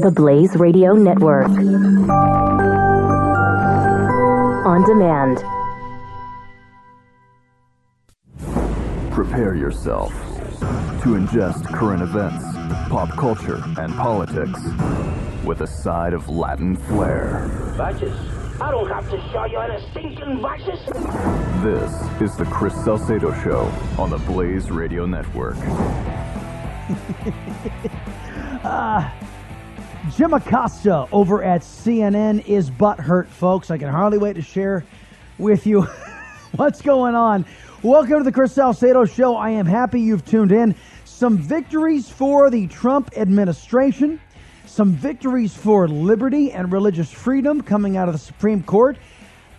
The Blaze Radio Network. On demand. Prepare yourself to ingest current events, pop culture, and politics with a side of Latin flair. Vices? I don't have to show you any stinking vices. This is the Chris Salcedo Show on the Blaze Radio Network. Ah, Jim Acosta over at CNN is butthurt, folks. I can hardly wait to share with you what's going on. Welcome to the Chris Salcedo Show. I am happy you've tuned in. Some victories for the Trump administration, some victories for liberty and religious freedom coming out of the Supreme Court.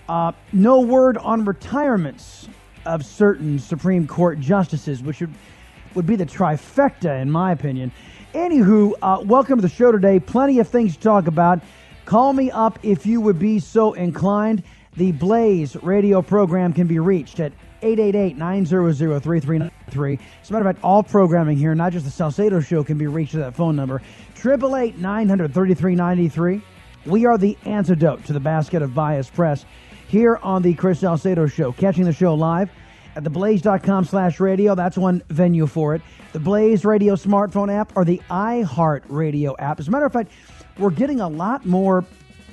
Uh, no word on retirements of certain Supreme Court justices, which would, would be the trifecta, in my opinion. Anywho, uh, welcome to the show today. Plenty of things to talk about. Call me up if you would be so inclined. The Blaze radio program can be reached at 888-900-3393. As a matter of fact, all programming here, not just the Salcedo Show, can be reached at that phone number, 888-900-3393. We are the antidote to the basket of bias press here on the Chris Salcedo Show. Catching the show live at theblaze.com slash radio. That's one venue for it. The Blaze Radio smartphone app or the iHeart Radio app. As a matter of fact, we're getting a lot more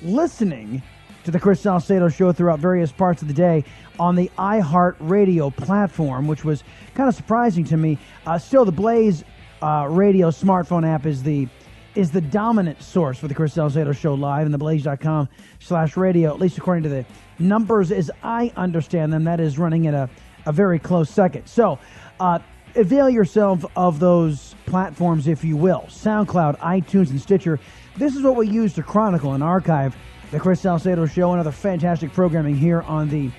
listening to the Chris Salcedo show throughout various parts of the day on the iHeart Radio platform, which was kind of surprising to me. Uh, still, the Blaze uh, Radio smartphone app is the is the dominant source for the Chris Salcedo show live in the blaze.com slash radio, at least according to the numbers as I understand them. That is running at a, a very close second. So, uh, avail yourself of those platforms, if you will SoundCloud, iTunes, and Stitcher. This is what we use to chronicle and archive the Chris Salcedo Show and other fantastic programming here on the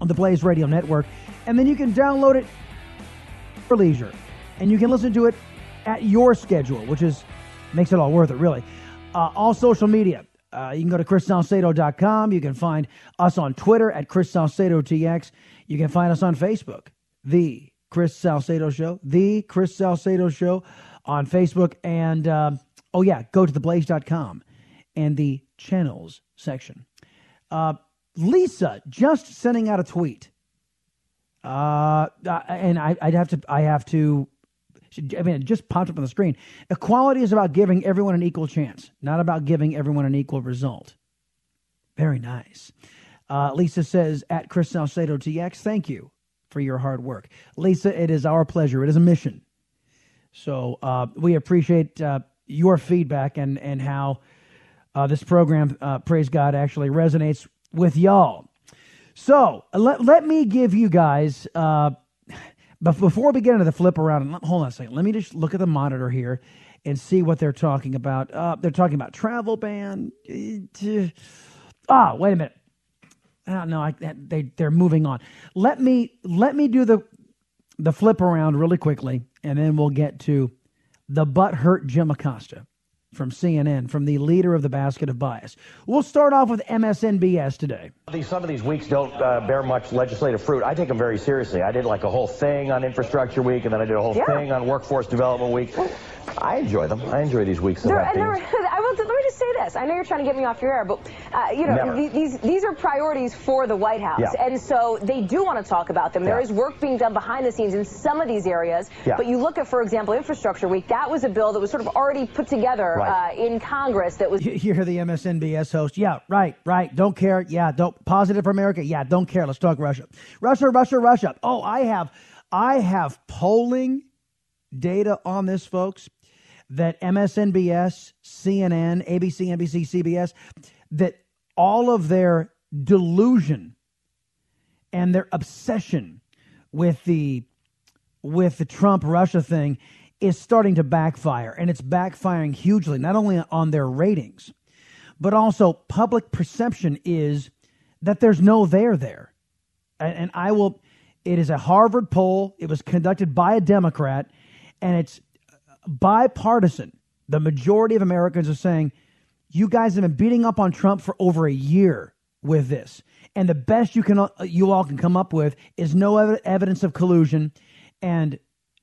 on the Blaze Radio Network. And then you can download it for leisure, and you can listen to it at your schedule, which is makes it all worth it, really. Uh, all social media. Uh, you can go to chrissalcedo.com. You can find us on Twitter at Chris Salcedo TX. You can find us on Facebook, The Chris Salcedo Show, The Chris Salcedo Show on Facebook. And, uh, oh, yeah, go to theblaze.com and the channels section. Uh, Lisa just sending out a tweet. Uh, and I, would have to, I have to, I mean, it just popped up on the screen. Equality is about giving everyone an equal chance, not about giving everyone an equal result. Very nice. Uh, Lisa says, at Chris Salcedo TX, thank you for your hard work. Lisa, it is our pleasure. It is a mission. So uh, we appreciate uh, your feedback and, and how uh, this program, uh, praise God, actually resonates with y'all. So let, let me give you guys, uh, but before we get into the flip around, hold on a second. Let me just look at the monitor here and see what they're talking about. Uh, they're talking about travel ban. Ah, wait a minute. Oh, no, I, they they're moving on. Let me let me do the the flip around really quickly, and then we'll get to the butt hurt Jim Acosta from CNN, from the leader of the basket of bias. We'll start off with MSNBS today. Some of these weeks don't uh, bear much legislative fruit. I take them very seriously. I did like a whole thing on Infrastructure Week, and then I did a whole yeah. thing on Workforce Development Week. I enjoy them. I enjoy these weeks. Of I will, let me just say this. I know you're trying to get me off your air, but uh, you know these these are priorities for the White House, yeah. and so they do want to talk about them. There yeah. is work being done behind the scenes in some of these areas. Yeah. But you look at, for example, Infrastructure Week. That was a bill that was sort of already put together right. uh, in Congress. That was. You hear the MSNBS host? Yeah, right, right. Don't care. Yeah, don't. Positive for America. Yeah, don't care. Let's talk Russia. Russia, Russia, Russia. Oh, I have, I have polling data on this, folks that MSNBS, CNN, ABC, NBC, CBS, that all of their delusion and their obsession with the with the Trump Russia thing is starting to backfire and it's backfiring hugely not only on their ratings but also public perception is that there's no there there and, and I will it is a Harvard poll it was conducted by a Democrat and it's bipartisan. The majority of Americans are saying, you guys have been beating up on Trump for over a year with this. And the best you can you all can come up with is no ev- evidence of collusion and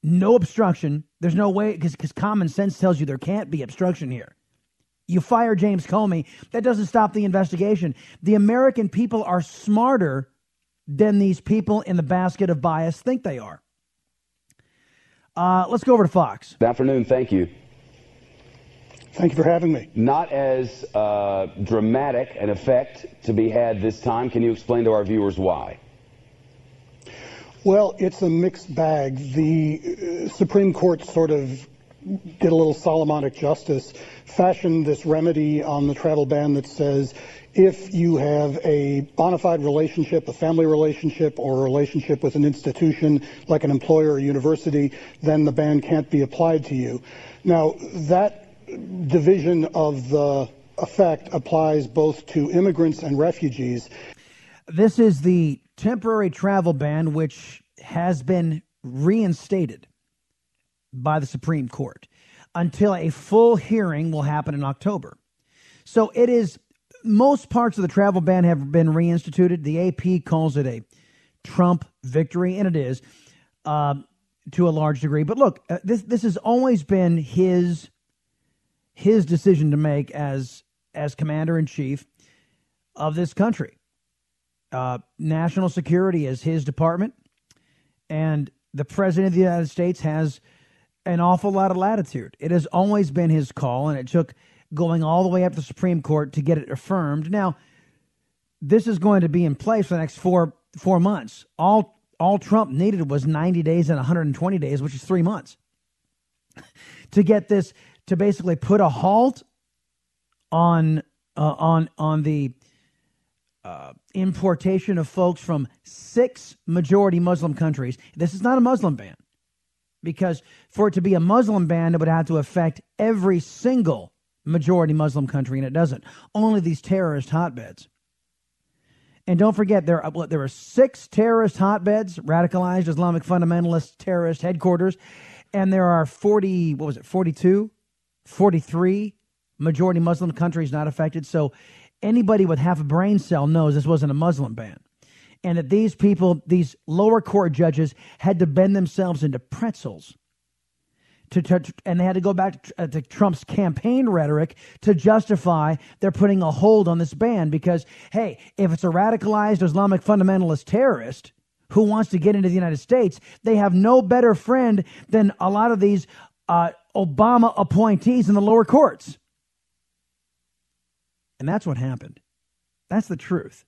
no obstruction. There's no way because common sense tells you there can't be obstruction here. You fire James Comey. That doesn't stop the investigation. The American people are smarter than these people in the basket of bias think they are. Uh, let's go over to Fox. Good afternoon. Thank you. Thank you for having me. Not as uh, dramatic an effect to be had this time. Can you explain to our viewers why? Well, it's a mixed bag. The uh, Supreme Court sort of did a little Solomonic justice, fashioned this remedy on the travel ban that says if you have a bona fide relationship, a family relationship, or a relationship with an institution like an employer or university, then the ban can't be applied to you. Now, that division of the effect applies both to immigrants and refugees. This is the temporary travel ban, which has been reinstated by the Supreme Court until a full hearing will happen in October. So it is most parts of the travel ban have been reinstituted. The AP calls it a Trump victory, and it is uh, to a large degree. But look, uh, this this has always been his his decision to make as as commander in chief of this country. Uh, national security is his department, and the president of the United States has an awful lot of latitude. It has always been his call, and it took going all the way up to the Supreme Court to get it affirmed. Now, this is going to be in place for the next four four months. All all Trump needed was 90 days and 120 days, which is three months, to get this to basically put a halt on uh, on on the uh, importation of folks from six majority Muslim countries. This is not a Muslim ban because for it to be a Muslim ban, it would have to affect every single majority Muslim country, and it doesn't. Only these terrorist hotbeds. And don't forget, there, are, there are six terrorist hotbeds, radicalized Islamic fundamentalist terrorist headquarters, and there are 40, what was it, 42 43 majority Muslim countries not affected. So anybody with half a brain cell knows this wasn't a Muslim ban. And that these people, these lower court judges, had to bend themselves into pretzels. To, to, and they had to go back to, uh, to Trump's campaign rhetoric to justify they're putting a hold on this ban because, hey, if it's a radicalized Islamic fundamentalist terrorist, who wants to get into the United States, they have no better friend than a lot of these uh, Obama appointees in the lower courts. And that's what happened. That's the truth.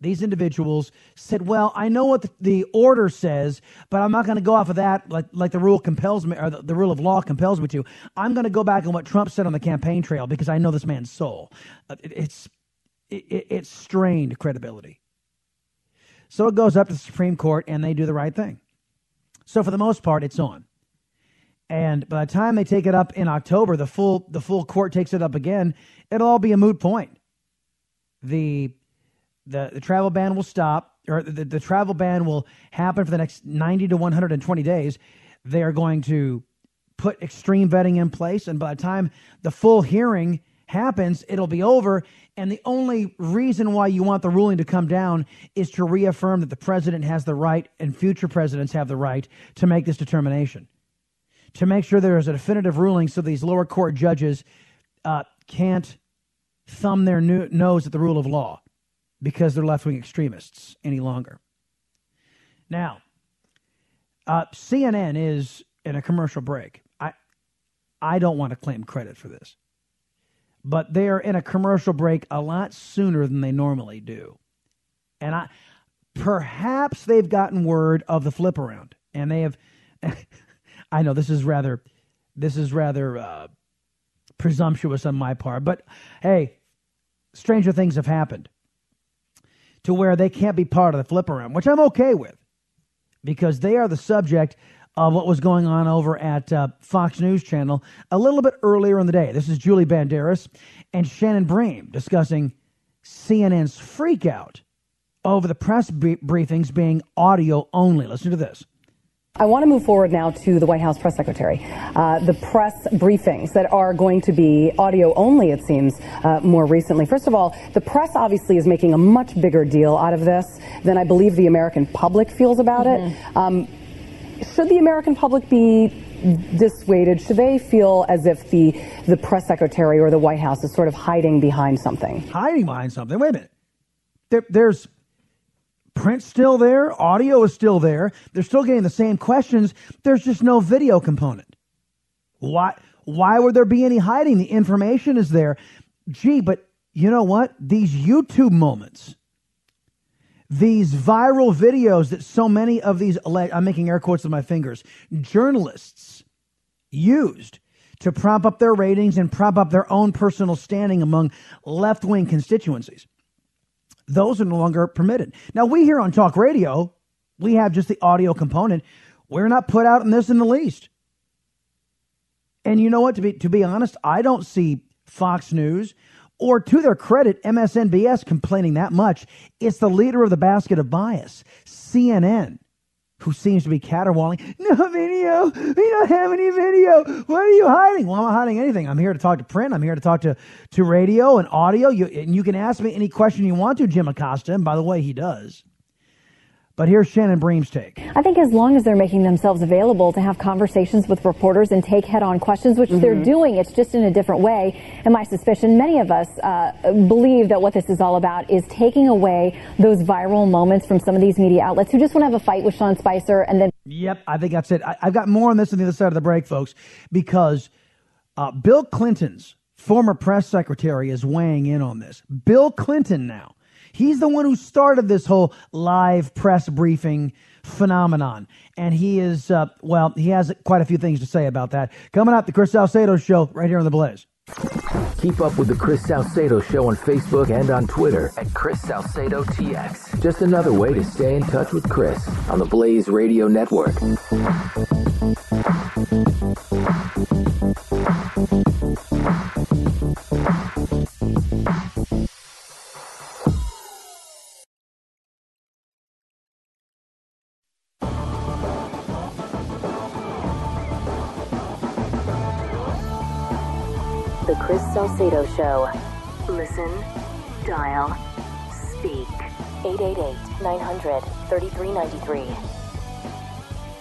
These individuals said, Well, I know what the, order says, but I'm not going to go off of that like, like the rule compels me, or the, the rule of law compels me to. I'm going to go back on what Trump said on the campaign trail because I know this man's soul. Uh, it, it's, it, it's strained credibility. So it goes up to the Supreme Court and they do the right thing. So for the most part, it's on. And by the time they take it up in October, the full the full court takes it up again. It'll all be a moot point. The the, the travel ban will stop, or the, the travel ban will happen for the next 90 to 120 days. They are going to put extreme vetting in place, and by the time the full hearing happens, it'll be over. And the only reason why you want the ruling to come down is to reaffirm that the president has the right and future presidents have the right to make this determination to make sure there is a definitive ruling so these lower court judges uh, can't thumb their nose at the rule of law because they're left wing extremists any longer. Now, uh, CNN is in a commercial break. I, I don't want to claim credit for this, but they are in a commercial break a lot sooner than they normally do. And I, perhaps they've gotten word of the flip around and they have. I know this is rather this is rather uh, presumptuous on my part, but hey, stranger things have happened to where they can't be part of the flip around, which I'm okay with because they are the subject of what was going on over at uh, Fox News Channel a little bit earlier in the day. This is Julie Banderas and Shannon Bream discussing CNN's freakout over the press briefings being audio only. Listen to this. I want to move forward now to the White House press secretary. Uh, the press briefings that are going to be audio only, it seems, uh, more recently. First of all, the press obviously is making a much bigger deal out of this than I believe the American public feels about mm-hmm. it. Um, should the American public be dissuaded? Should they feel as if the the press secretary or the White House is sort of hiding behind something? Hiding behind something. Wait a minute. There, there's print still there, audio is still there. They're still getting the same questions. There's just no video component. Why? Why would there be any hiding? The information is there. Gee, but you know what? These YouTube moments these viral videos that so many of these, I'm making air quotes with my fingers, journalists used to prop up their ratings and prop up their own personal standing among left wing constituencies. Those are no longer permitted. Now, we here on talk radio, we have just the audio component. We're not put out in this in the least. And you know what? To be, to be honest, I don't see Fox News or to their credit, MSNBS complaining that much. It's the leader of the basket of bias, CNN, who seems to be caterwauling. No video. We don't have any video. What are you hiding? Well, I'm not hiding anything. I'm here to talk to print. I'm here to talk to, to radio and audio. You, and you can ask me any question you want to, Jim Acosta. And by the way, he does. But here's Shannon Bream's take. I think as long as they're making themselves available to have conversations with reporters and take head on questions, which mm-hmm. they're doing, it's just in a different way. And my suspicion, many of us uh, believe that what this is all about is taking away those viral moments from some of these media outlets who just want to have a fight with Sean Spicer and then. Yep, I think that's it. I, have got more on this on the other side of the break, folks, because uh, Bill Clinton's former press secretary is weighing in on this. Bill Clinton now He's the one who started this whole live press briefing phenomenon. And he is, uh, well, he has quite a few things to say about that. Coming up, the Chris Salcedo Show right here on The Blaze. Keep up with the Chris Salcedo Show on Facebook and on Twitter at Chris Salcedo TX. Just another way to stay in touch with Chris on the Blaze Radio Network. Salcedo Show. Listen, dial, speak. 888 900 3393.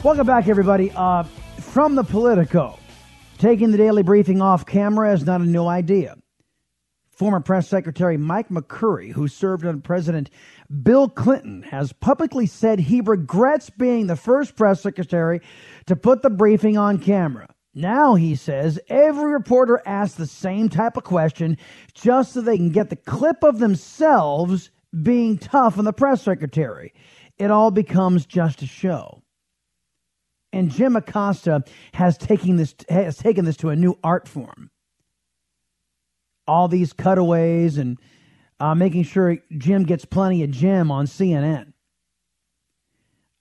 Welcome back, everybody. Uh, from the Politico, taking the daily briefing off camera is not a new idea. Former Press Secretary Mike McCurry, who served under President Bill Clinton, has publicly said he regrets being the first press secretary to put the briefing on camera. Now, he says, every reporter asks the same type of question just so they can get the clip of themselves being tough on the press secretary. It all becomes just a show. And Jim Acosta has taken this has taken this to a new art form. All these cutaways and uh, making sure Jim gets plenty of Jim on CNN.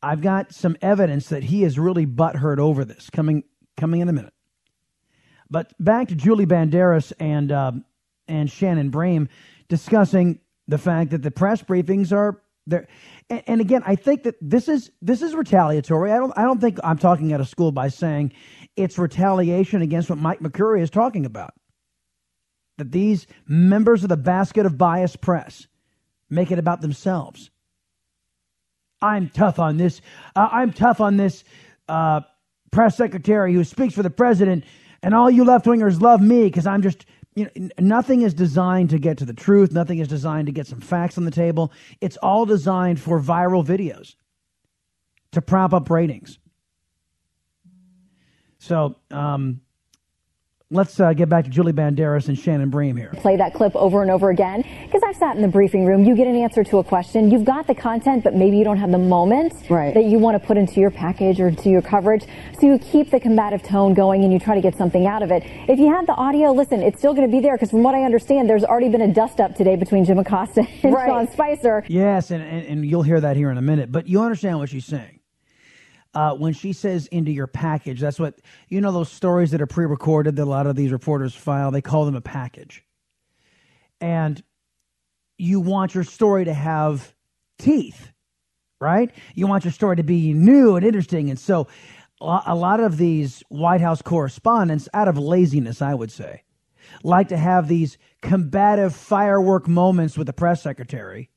I've got some evidence that he is really butthurt over this coming coming in a minute. But back to Julie Banderas and uh, and Shannon Bream discussing the fact that the press briefings are there. And, and, again, I think that this is this is retaliatory. I don't I don't think I'm talking out of school by saying it's retaliation against what Mike McCurry is talking about. That these members of the basket of bias press make it about themselves. I'm tough on this. Uh, I'm tough on this. Uh, press secretary who speaks for the president, and all you left wingers love me because I'm just, you know, nothing is designed to get to the truth. Nothing is designed to get some facts on the table. It's all designed for viral videos to prop up ratings. So, um, Let's uh, get back to Julie Banderas and Shannon Bream here. Play that clip over and over again because I've sat in the briefing room. You get an answer to a question. You've got the content, but maybe you don't have the moment right. that you want to put into your package or to your coverage. So you keep the combative tone going and you try to get something out of it. If you have the audio, listen, it's still going to be there because from what I understand, there's already been a dust up today between Jim Acosta and right. Sean Spicer. Yes, and, and, and you'll hear that here in a minute. But you understand what she's saying uh, when she says into your package, that's what, you know, those stories that are pre recorded that a lot of these reporters file, they call them a package. And you want your story to have teeth, right? You want your story to be new and interesting. And so a lot of these White House correspondents, out of laziness, I would say, like to have these combative firework moments with the press secretary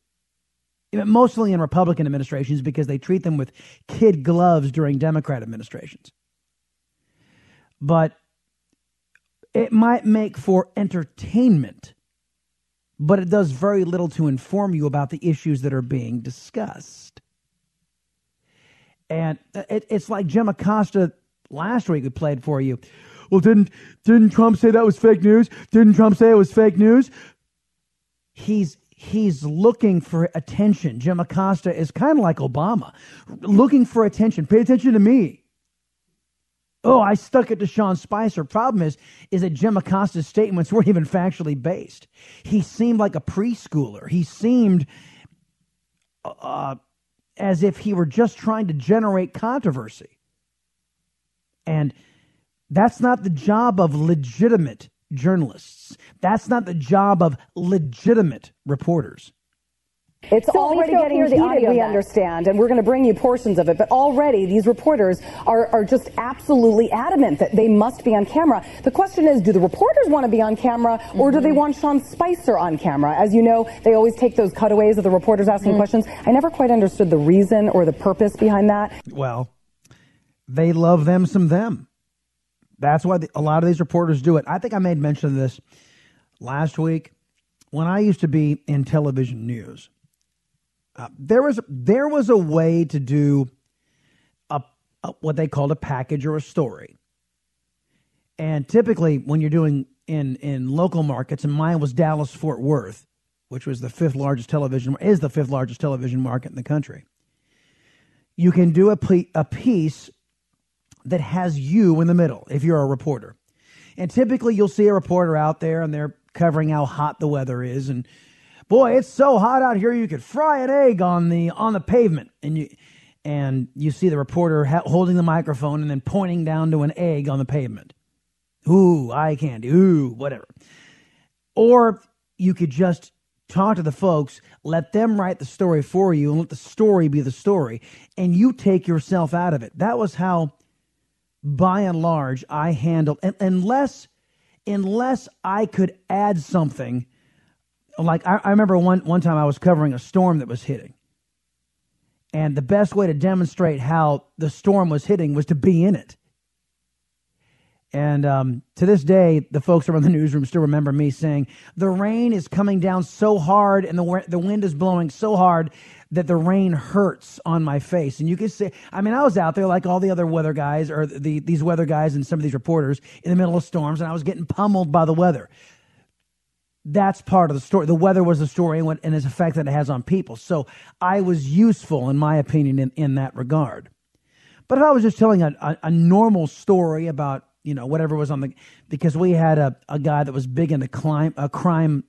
mostly in Republican administrations because they treat them with kid gloves during Democrat administrations. but it might make for entertainment, but it does very little to inform you about the issues that are being discussed. And it, it's like Jim Acosta last week we played for you. Well, didn't didn't Trump say that was fake news? Didn't Trump say it was fake news? He's he's looking for attention. Jim Acosta is kind of like Obama, looking for attention. Pay attention to me. Oh, I stuck it to Sean Spicer. Problem is, is that Jim Acosta's statements weren't even factually based. He seemed like a preschooler. He seemed uh, as if he were just trying to generate controversy. And that's not the job of legitimate journalists. That's not the job of legitimate reporters. It's so already getting heated, we understand, and we're going to bring you portions of it. But already, these reporters are, are just absolutely adamant that they must be on camera. The question is, do the reporters want to be on camera, or mm-hmm. do they mm-hmm. want Sean Spicer on camera? As you know, they always take those cutaways of the reporters asking mm-hmm. questions. I never quite understood the reason or the purpose behind that. Well, they love them some them. That's why the, a lot of these reporters do it. I think I made mention of this last week when I used to be in television news. Uh, there was there was a way to do a, a, what they called a package or a story. And typically, when you're doing in in local markets, and mine was Dallas Fort Worth, which was the fifth largest television is the fifth largest television market in the country. You can do a, a piece that has you in the middle if you're a reporter. And typically you'll see a reporter out there and they're covering how hot the weather is and boy, it's so hot out here you could fry an egg on the on the pavement and you and you see the reporter ha- holding the microphone and then pointing down to an egg on the pavement. Ooh, eye candy. Ooh, whatever. Or you could just talk to the folks, let them write the story for you, and let the story be the story, and you take yourself out of it. That was how by and large, I handled, unless unless I could add something. Like I, I remember one one time I was covering a storm that was hitting, and the best way to demonstrate how the storm was hitting was to be in it. And um, to this day, the folks around the newsroom still remember me saying, "The rain is coming down so hard, and the the wind is blowing so hard that the rain hurts on my face. And you can say, I mean, I was out there like all the other weather guys or the, these weather guys and some of these reporters in the middle of storms, and I was getting pummeled by the weather. That's part of the story. The weather was the story and, what, and its effect that it has on people. So I was useful, in my opinion, in, in that regard. But if I was just telling a, a, a normal story about you know whatever was on the because we had a, a guy that was big into crime a uh, crime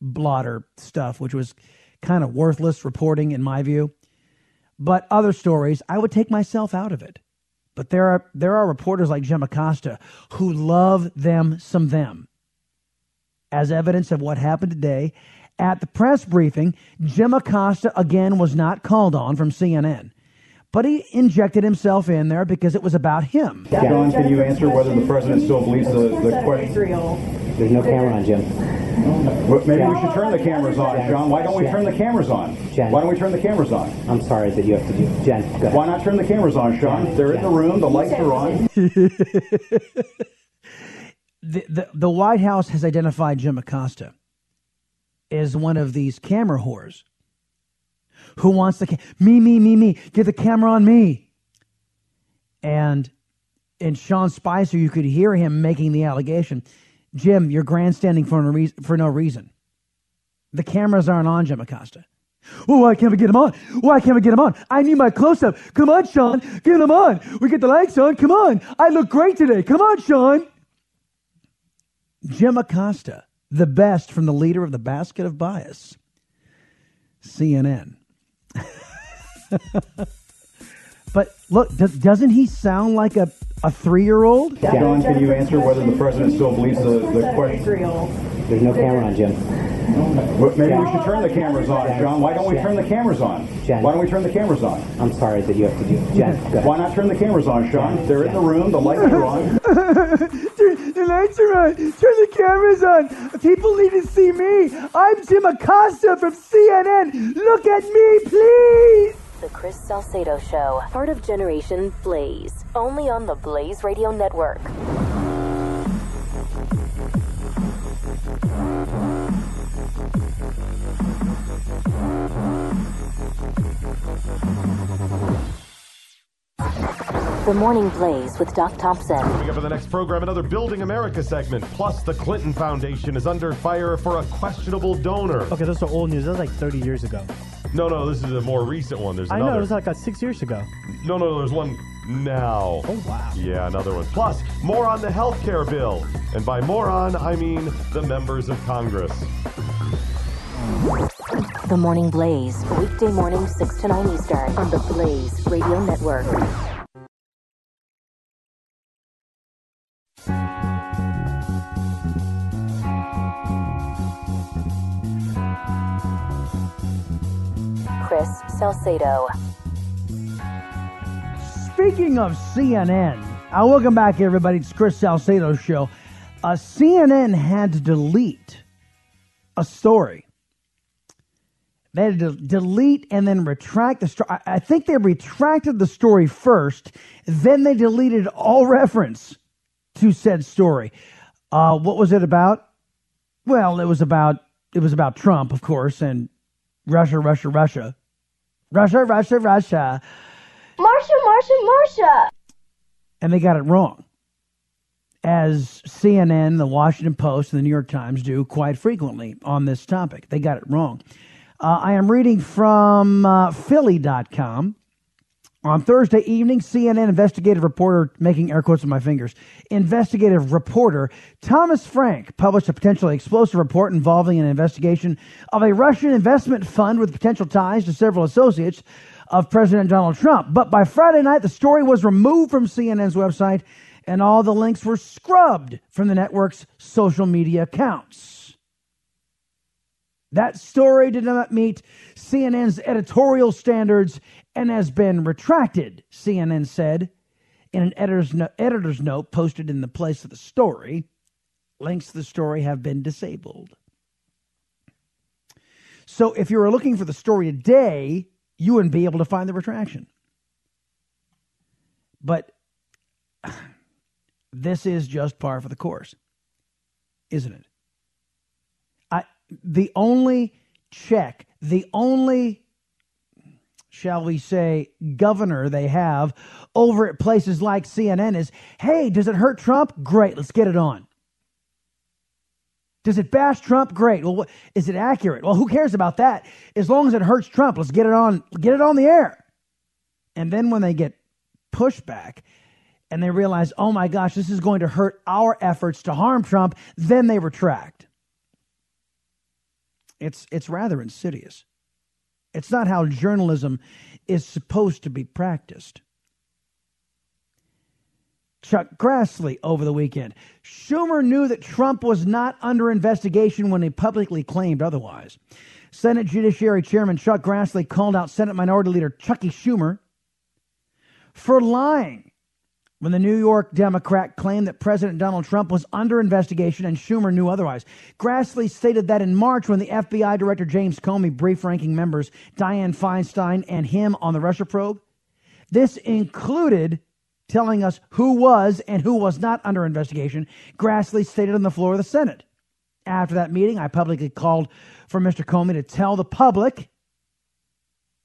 blotter stuff, which was kind of worthless reporting in my view. But other stories, I would take myself out of it. But there are there are reporters like Jim Acosta who love them some them. As evidence of what happened today at the press briefing, Jim Acosta again was not called on from CNN. But he injected himself in there because it was about him. John, can you answer whether the president still believes the, the question? There's no camera on Jim. maybe we should turn the cameras on, Sean. Why don't we turn the cameras on? Jen. Why don't we turn the cameras on? I'm sorry that you have to do. Jen, go ahead. Why not turn the cameras on, Sean? They're in the room. The lights are on. the, the, the White House has identified Jim Acosta as one of these camera whores. Who wants the ca- me, me, me, me? Get the camera on me. And in Sean Spicer, you could hear him making the allegation. Jim, you're grandstanding for no, reason, for no reason. The cameras aren't on Jim Acosta. Oh, why can't we get him on? Why can't we get him on? I need my close up. Come on, Sean. Get him on. We get the lights on. Come on. I look great today. Come on, Sean. Jim Acosta, the best from the leader of the basket of bias, CNN. but look, doesn't he sound like a a three year old? John, can you answer whether the president still believes the, the question? There's no camera on Jim. Maybe we should turn the cameras on, John. Why don't we turn the cameras on? Jen. Why don't we turn the cameras on? I'm sorry that you have to do. Jen, Why not turn the cameras on, Sean? They're in the room. The lights are on. the lights are on. Turn the cameras on. People need to see me. I'm Jim Acosta from CNN. Look at me, please. The Chris Salcedo Show, part of Generation Blaze, only on the Blaze Radio Network. The Morning Blaze with Doc Thompson. Coming up in the next program, another Building America segment. Plus, the Clinton Foundation is under fire for a questionable donor. Okay, those are old news. That was like 30 years ago. No, no, this is a more recent one. There's I another. know, it was like uh, six years ago. No, no, there's one now. Oh, wow. Yeah, another one. Plus, more on the health care bill. And by moron, I mean the members of Congress. The Morning Blaze, weekday morning 6 to 9 Eastern on the Blaze Radio Network. Chris Salcedo. Speaking of CNN, uh, welcome back, everybody. It's Chris Salcedo's show. Uh, CNN had to delete a story. They had to delete and then retract the story. I think they retracted the story first, then they deleted all reference to said story. Uh, what was it about? Well, it was about it was about Trump, of course, and Russia, Russia, Russia, Russia, Russia, Russia. Marsha, Marsha, Marsha. and they got it wrong, as CNN, the Washington Post, and the New York Times do quite frequently on this topic. They got it wrong. Uh, I am reading from uh, Philly.com. On Thursday evening, CNN investigative reporter, making air quotes with my fingers, investigative reporter Thomas Frank published a potentially explosive report involving an investigation of a Russian investment fund with potential ties to several associates of President Donald Trump. But by Friday night, the story was removed from CNN's website and all the links were scrubbed from the network's social media accounts. That story did not meet CNN's editorial standards and has been retracted, CNN said in an editor's, no- editor's note posted in the place of the story. Links to the story have been disabled. So if you were looking for the story today, you wouldn't be able to find the retraction. But this is just par for the course, isn't it? I the only check, the only shall we say governor they have over at places like CNN is, "Hey, does it hurt Trump? Great, let's get it on." Does it bash Trump? Great. Well, what, is it accurate? Well, who cares about that? As long as it hurts Trump, let's get it on. Get it on the air. And then when they get pushback and they realize, oh my gosh, this is going to hurt our efforts to harm Trump, then they retract. It's it's rather insidious. It's not how journalism is supposed to be practiced. Chuck Grassley over the weekend. Schumer knew that Trump was not under investigation when he publicly claimed otherwise. Senate Judiciary Chairman Chuck Grassley called out Senate Minority Leader Chucky Schumer for lying when the New York Democrat claimed that President Donald Trump was under investigation and Schumer knew otherwise. Grassley stated that in March when the FBI Director James Comey briefed ranking members Dianne Feinstein and him on the Russia probe. This included telling us who was and who was not under investigation, Grassley stated on the floor of the Senate. After that meeting, I publicly called for Mr. Comey to tell the public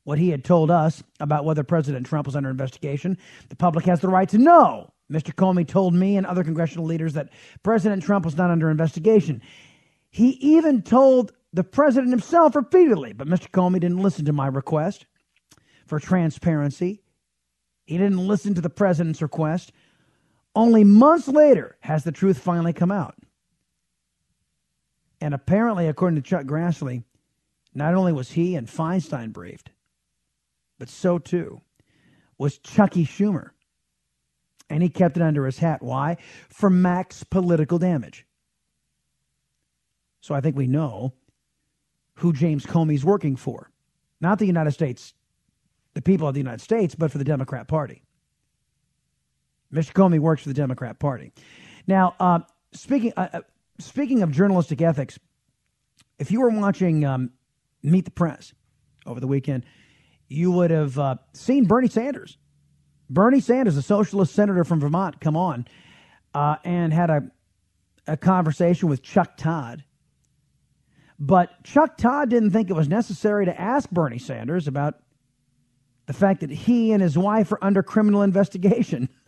what he had told us about whether President Trump was under investigation. The public has the right to know. Mr. Comey told me and other congressional leaders that President Trump was not under investigation. He even told the president himself repeatedly, but Mr. Comey didn't listen to my request for transparency. He didn't listen to the president's request. Only months later has the truth finally come out. And apparently, according to Chuck Grassley, not only was he and Feinstein briefed, but so too was Chucky Schumer. And he kept it under his hat. Why? For max political damage. So I think we know who James Comey's working for. Not the United States, the people of the United States, but for the Democrat Party. Mr. Comey works for the Democrat Party. Now, uh, speaking uh, uh, speaking of journalistic ethics, if you were watching um, Meet the Press over the weekend, you would have uh, seen Bernie Sanders. Bernie Sanders, a socialist senator from Vermont, come on uh, and had a, a conversation with Chuck Todd. But Chuck Todd didn't think it was necessary to ask Bernie Sanders about the fact that he and his wife are under criminal investigation.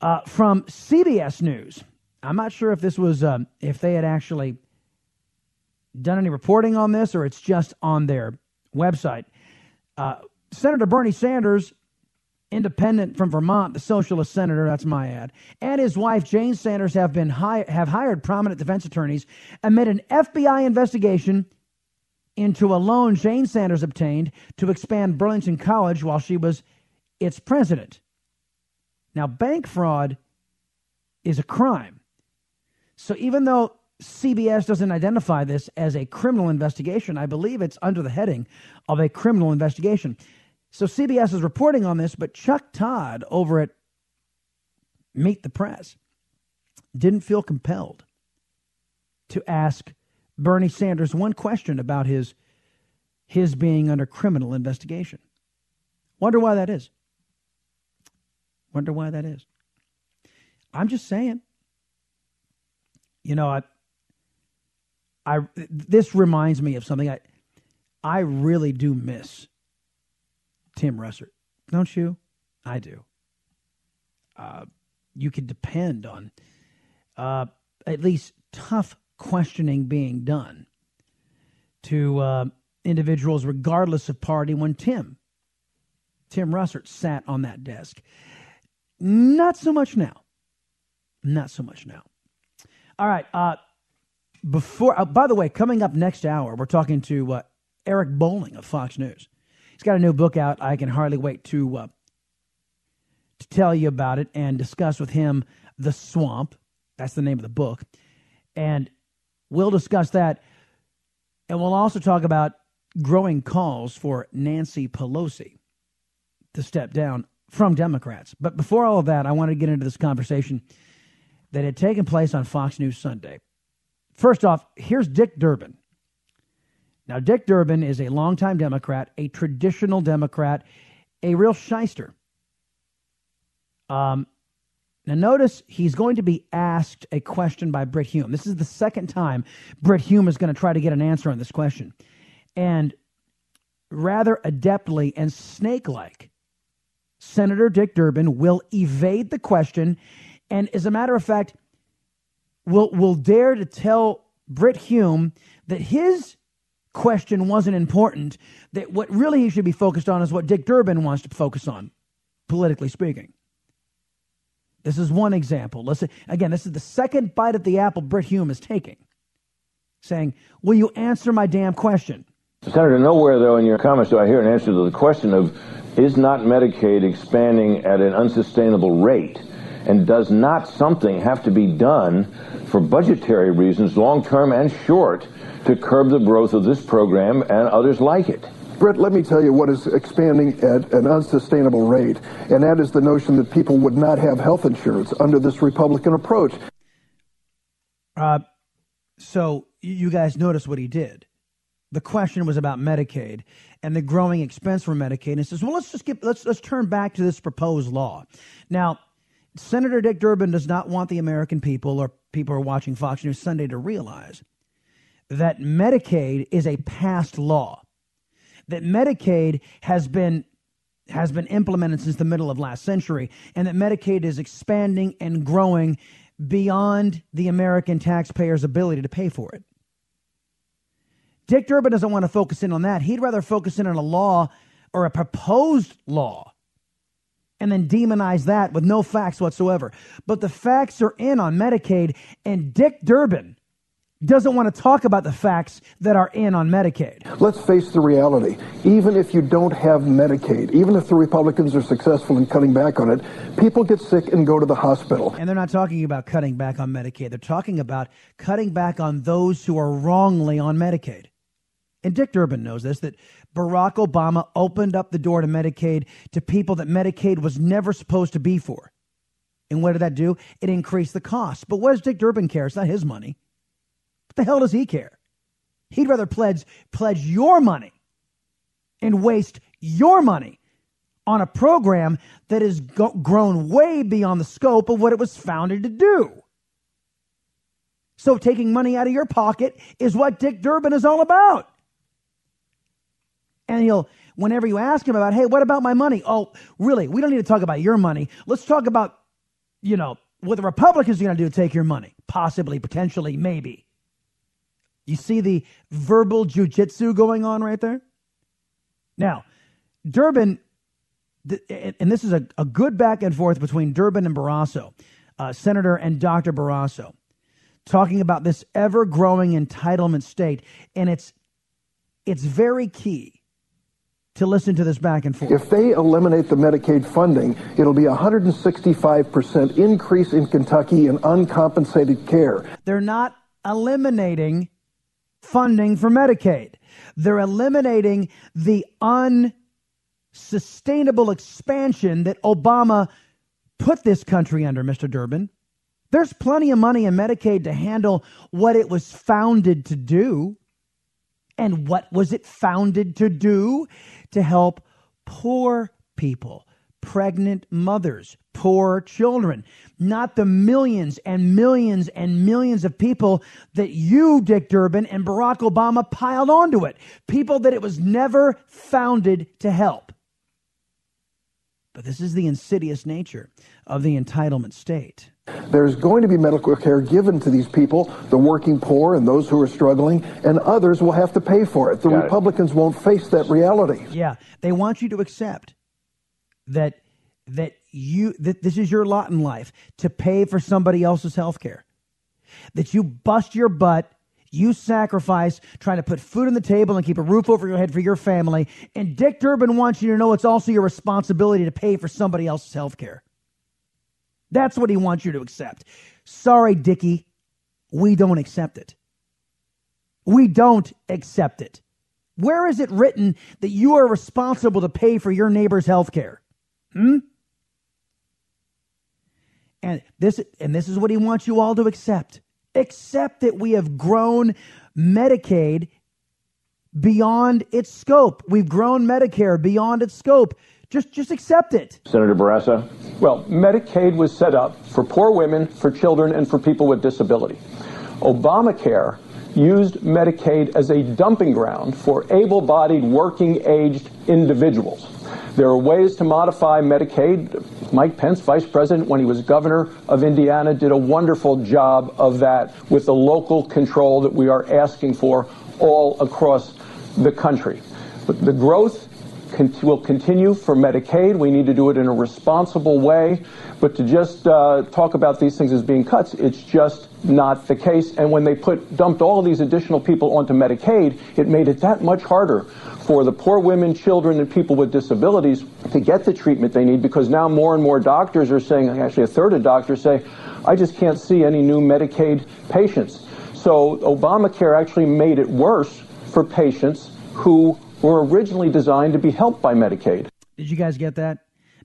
uh, from CBS News. I'm not sure if this was um, if they had actually done any reporting on this or it's just on their website. Uh, senator Bernie Sanders, independent from Vermont, the socialist senator, that's my ad, and his wife Jane Sanders have been hi- have hired prominent defense attorneys amid an FBI investigation into a loan Jane Sanders obtained to expand Burlington College while she was its president. Now, bank fraud is a crime. So even though CBS doesn't identify this as a criminal investigation, I believe it's under the heading of a criminal investigation. So CBS is reporting on this, but Chuck Todd over at Meet the Press didn't feel compelled to ask Bernie Sanders one question about his his being under criminal investigation. Wonder why that is. Wonder why that is. I'm just saying. You know, I, I this reminds me of something I I really do miss Tim Russert. Don't you? I do. Uh, you can depend on uh, at least tough questioning being done to uh, individuals, regardless of party. When Tim, Tim Russert, sat on that desk, not so much now. Not so much now. All right. Uh, before, uh, by the way, coming up next hour, we're talking to uh, Eric Bolling of Fox News. He's got a new book out. I can hardly wait to uh, to tell you about it and discuss with him the swamp. That's the name of the book, and we'll discuss that. And we'll also talk about growing calls for Nancy Pelosi to step down from Democrats. But before all of that, I want to get into this conversation that had taken place on Fox News Sunday. First off, here's Dick Durbin. Now, Dick Durbin is a longtime Democrat, a traditional Democrat, a real shyster. Um, now, notice he's going to be asked a question by Brit Hume. This is the second time Brit Hume is going to try to get an answer on this question. And rather adeptly and snake like, Senator Dick Durbin will evade the question and, as a matter of fact, will, will dare to tell Brit Hume that his question wasn't important, that what really he should be focused on is what Dick Durbin wants to focus on, politically speaking. This is one example. Listen, again, this is the second bite at the apple Brit Hume is taking, saying, Will you answer my damn question? Senator, nowhere, though, in your comments do I hear an answer to the question of is not Medicaid expanding at an unsustainable rate? And does not something have to be done for budgetary reasons, long term and short, to curb the growth of this program and others like it? Brett, let me tell you what is expanding at an unsustainable rate, and that is the notion that people would not have health insurance under this Republican approach. Uh, so you guys notice what he did the question was about Medicaid and the growing expense for Medicaid. And it says, well, let's just get let's let's turn back to this proposed law. Now, Senator Dick Durbin does not want the American people or people who are watching Fox News Sunday to realize that Medicaid is a past law. That Medicaid has been has been implemented since the middle of last century, and that Medicaid is expanding and growing beyond the American taxpayer's ability to pay for it. Dick Durbin doesn't want to focus in on that. He'd rather focus in on a law or a proposed law and then demonize that with no facts whatsoever. But the facts are in on Medicaid, and Dick Durbin doesn't want to talk about the facts that are in on Medicaid. Let's face the reality. Even if you don't have Medicaid, even if the Republicans are successful in cutting back on it, people get sick and go to the hospital. And they're not talking about cutting back on Medicaid. They're talking about cutting back on those who are wrongly on Medicaid and Dick Durbin knows this, that Barack Obama opened up the door to Medicaid to people that Medicaid was never supposed to be for. And what did that do? It increased the cost. But what does Dick Durbin care? It's not his money. What the hell does he care? He'd rather pledge, pledge your money and waste your money on a program that has go- grown way beyond the scope of what it was founded to do. So taking money out of your pocket is what Dick Durbin is all about. And he'll, whenever you ask him about, hey, what about my money? Oh, really? We don't need to talk about your money. Let's talk about, you know, what the Republicans are going to do to take your money. Possibly, potentially, maybe. You see the verbal jujitsu going on right there? Now, Durbin, and this is a, a good back and forth between Durbin and Barrasso, uh, Senator and Dr. Barrasso, talking about this ever growing entitlement state. And it's, it's very key to listen to this back and forth. If they eliminate the Medicaid funding, it'll be a 165% increase in Kentucky in uncompensated care. They're not eliminating funding for Medicaid. They're eliminating the unsustainable expansion that Obama put this country under, Mr. Durbin. There's plenty of money in Medicaid to handle what it was founded to do. And what was it founded to do? To help poor people, pregnant mothers, poor children, not the millions and millions and millions of people that you, Dick Durbin, and Barack Obama piled onto it. People that it was never founded to help. But this is the insidious nature of the entitlement state. There's going to be medical care given to these people, the working poor and those who are struggling, and others will have to pay for it. The Got Republicans it. won't face that reality. Yeah, they want you to accept that that you that this is your lot in life to pay for somebody else's health care. That you bust your butt, you sacrifice trying to put food on the table and keep a roof over your head for your family, and Dick Durbin wants you to know it's also your responsibility to pay for somebody else's health care. That's what he wants you to accept. Sorry, Dickie, we don't accept it. We don't accept it. Where is it written that you are responsible to pay for your neighbor's health care? Hmm? And this and this is what he wants you all to accept. Accept that we have grown Medicaid beyond its scope. We've grown Medicare beyond its scope. Just, just accept it. Senator Barrasso? Well, Medicaid was set up for poor women, for children, and for people with disability. Obamacare used Medicaid as a dumping ground for able bodied, working aged individuals. There are ways to modify Medicaid. Mike Pence, vice president, when he was governor of Indiana, did a wonderful job of that with the local control that we are asking for all across the country. But the growth will continue for Medicaid. We need to do it in a responsible way. But to just uh, talk about these things as being cuts, it's just not the case. And when they put dumped all of these additional people onto Medicaid, it made it that much harder for the poor women, children, and people with disabilities to get the treatment they need because now more and more doctors are saying, actually a third of doctors say, I just can't see any new Medicaid patients. So Obamacare actually made it worse for patients who were originally designed to be helped by Medicaid. Did you guys get that?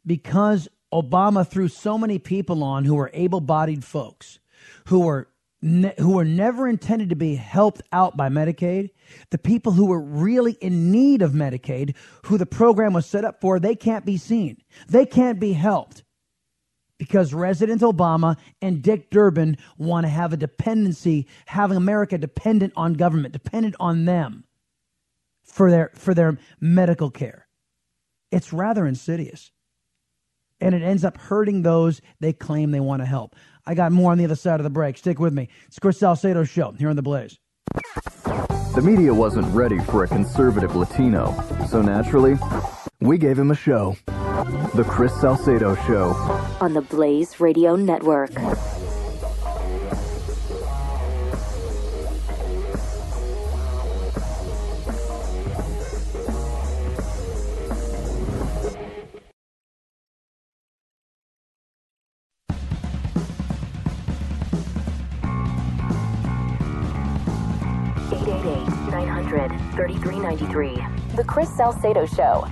Because Obama threw so many people on who were able-bodied folks, who were ne- who were never intended to be helped out by Medicaid, the people who were really in need of Medicaid, who the program was set up for, they can't be seen. They can't be helped because President Obama and Dick Durbin want to have a dependency, having America dependent on government, dependent on them for their for their medical care. It's rather insidious. And it ends up hurting those they claim they want to help. I got more on the other side of the break. Stick with me. It's Chris Salcedo show here on the Blaze. The media wasn't ready for a conservative Latino, so naturally, we gave him a show. The Chris Salcedo Show. On the Blaze Radio Network. The Chris Salcedo Show.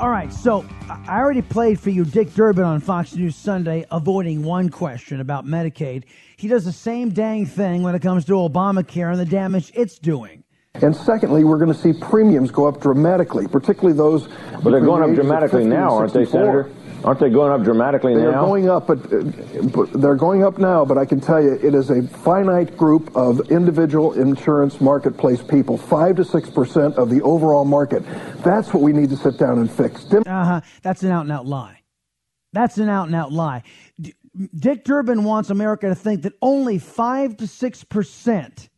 All right, so I already played for you Dick Durbin on Fox News Sunday, avoiding one question about Medicaid. He does the same dang thing when it comes to Obamacare and the damage it's doing. And secondly, we're going to see premiums go up dramatically, particularly those. But they're going up dramatically now, aren't they, Senator? Aren't they going up dramatically they now? They are going up, but, uh, but, they're going up now. But I can tell you, it is a finite group of individual insurance marketplace people, five to six percent of the overall market. That's what we need to sit down and fix. uh huh. That's an out and out lie. That's an out and out lie. D- Dick Durbin wants America to think that only five to six percent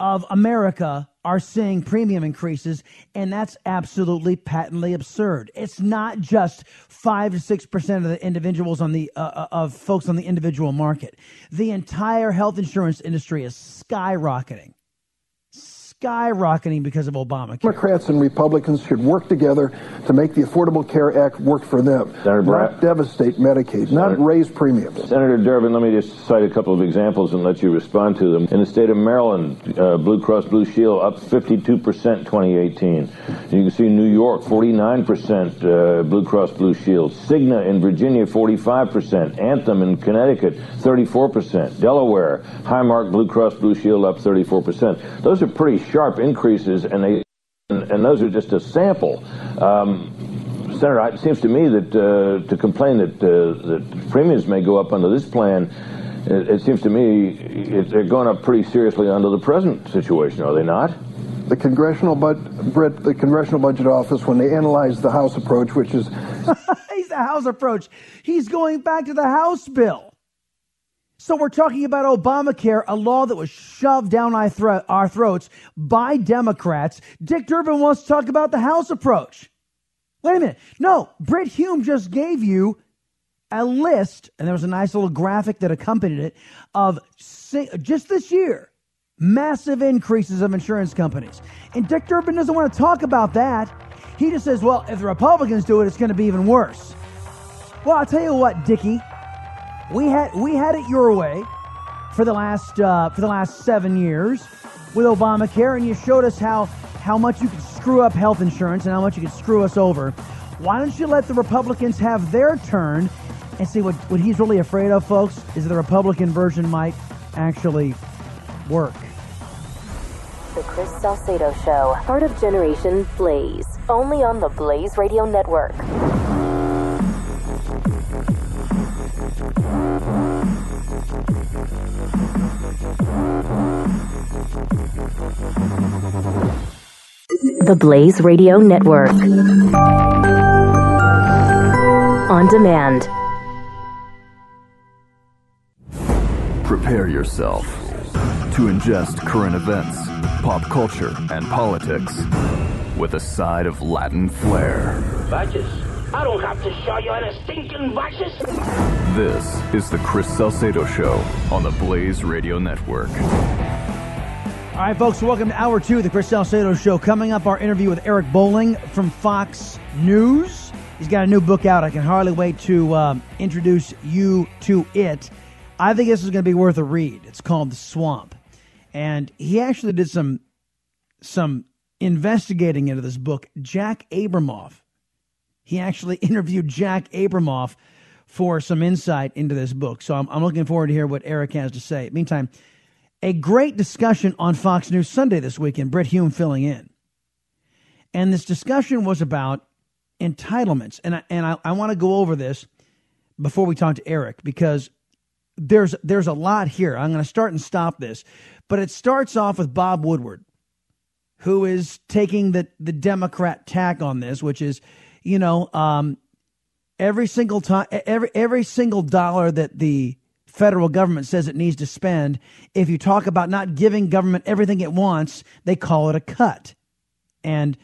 of America are seeing premium increases, and that's absolutely patently absurd. It's not just five to six percent of the individuals on the uh, uh of folks on the individual market. The entire health insurance industry is skyrocketing skyrocketing because of Obamacare. Democrats and Republicans should work together to make the Affordable Care Act work for them, Senator not devastate Medicaid, not raise premiums. Senator Durbin, let me just cite a couple of examples and let you respond to them. In the state of Maryland, uh, Blue Cross Blue Shield up 52% 2018. You can see New York 49% uh, Blue Cross Blue Shield. Cigna in Virginia 45%. Anthem in Connecticut 34%. Delaware, Highmark Blue Cross Blue Shield up 34%. Those are pretty sharp increases, and they and, and those are just a sample. Um, Senator, it seems to me that uh, to complain that uh, that premiums may go up under this plan, it, it seems to me it, they're going up pretty seriously under the present situation, are they not? The congressional budget, Brett, the congressional budget office, when they analyzed the House approach, which is he's the House approach, he's going back to the House bill. So we're talking about Obamacare, a law that was shoved down our, thro- our throats by Democrats. Dick Durbin wants to talk about the House approach. Wait a minute. No, Brit Hume just gave you a list, and there was a nice little graphic that accompanied it, of just this year, massive increases of insurance companies. And Dick Durbin doesn't want to talk about that. He just says, well, if the Republicans do it, it's going to be even worse. Well, I'll tell you what, Dickie. We had we had it your way for the last uh, for the last seven years with Obamacare, and you showed us how how much you could screw up health insurance and how much you could screw us over. Why don't you let the Republicans have their turn and see what, what he's really afraid of, folks, is the Republican version might actually work. The Chris Salcedo Show, part of Generation Blaze, only on the Blaze Radio Network. The Blaze Radio Network. On demand. Prepare yourself to ingest current events, pop culture, and politics with a side of Latin flair. Badges? I don't have to show you any stinking badges. This is the Chris Salcedo Show on the Blaze Radio Network. All right, folks, welcome to Hour 2 of the Chris Salcedo Show. Coming up, our interview with Eric Bolling from Fox News. He's got a new book out. I can hardly wait to um, introduce you to it. I think this is going to be worth a read. It's called The Swamp. And he actually did some, some investigating into this book. Jack Abramoff he actually interviewed Jack Abramoff for some insight into this book. So I'm, I'm, looking forward to hear what Eric has to say. Meantime, a great discussion on Fox News Sunday this weekend, Brit Hume filling in. And this discussion was about entitlements. And I, and I, I want to go over this before we talk to Eric because there's there's a lot here. I'm going to start and stop this, but it starts off with Bob Woodward, who is taking the the Democrat tack on this, which is you know, um, every single time, every every single dollar that the federal government says it needs to spend, if you talk about not giving government everything it wants, they call it a cut. And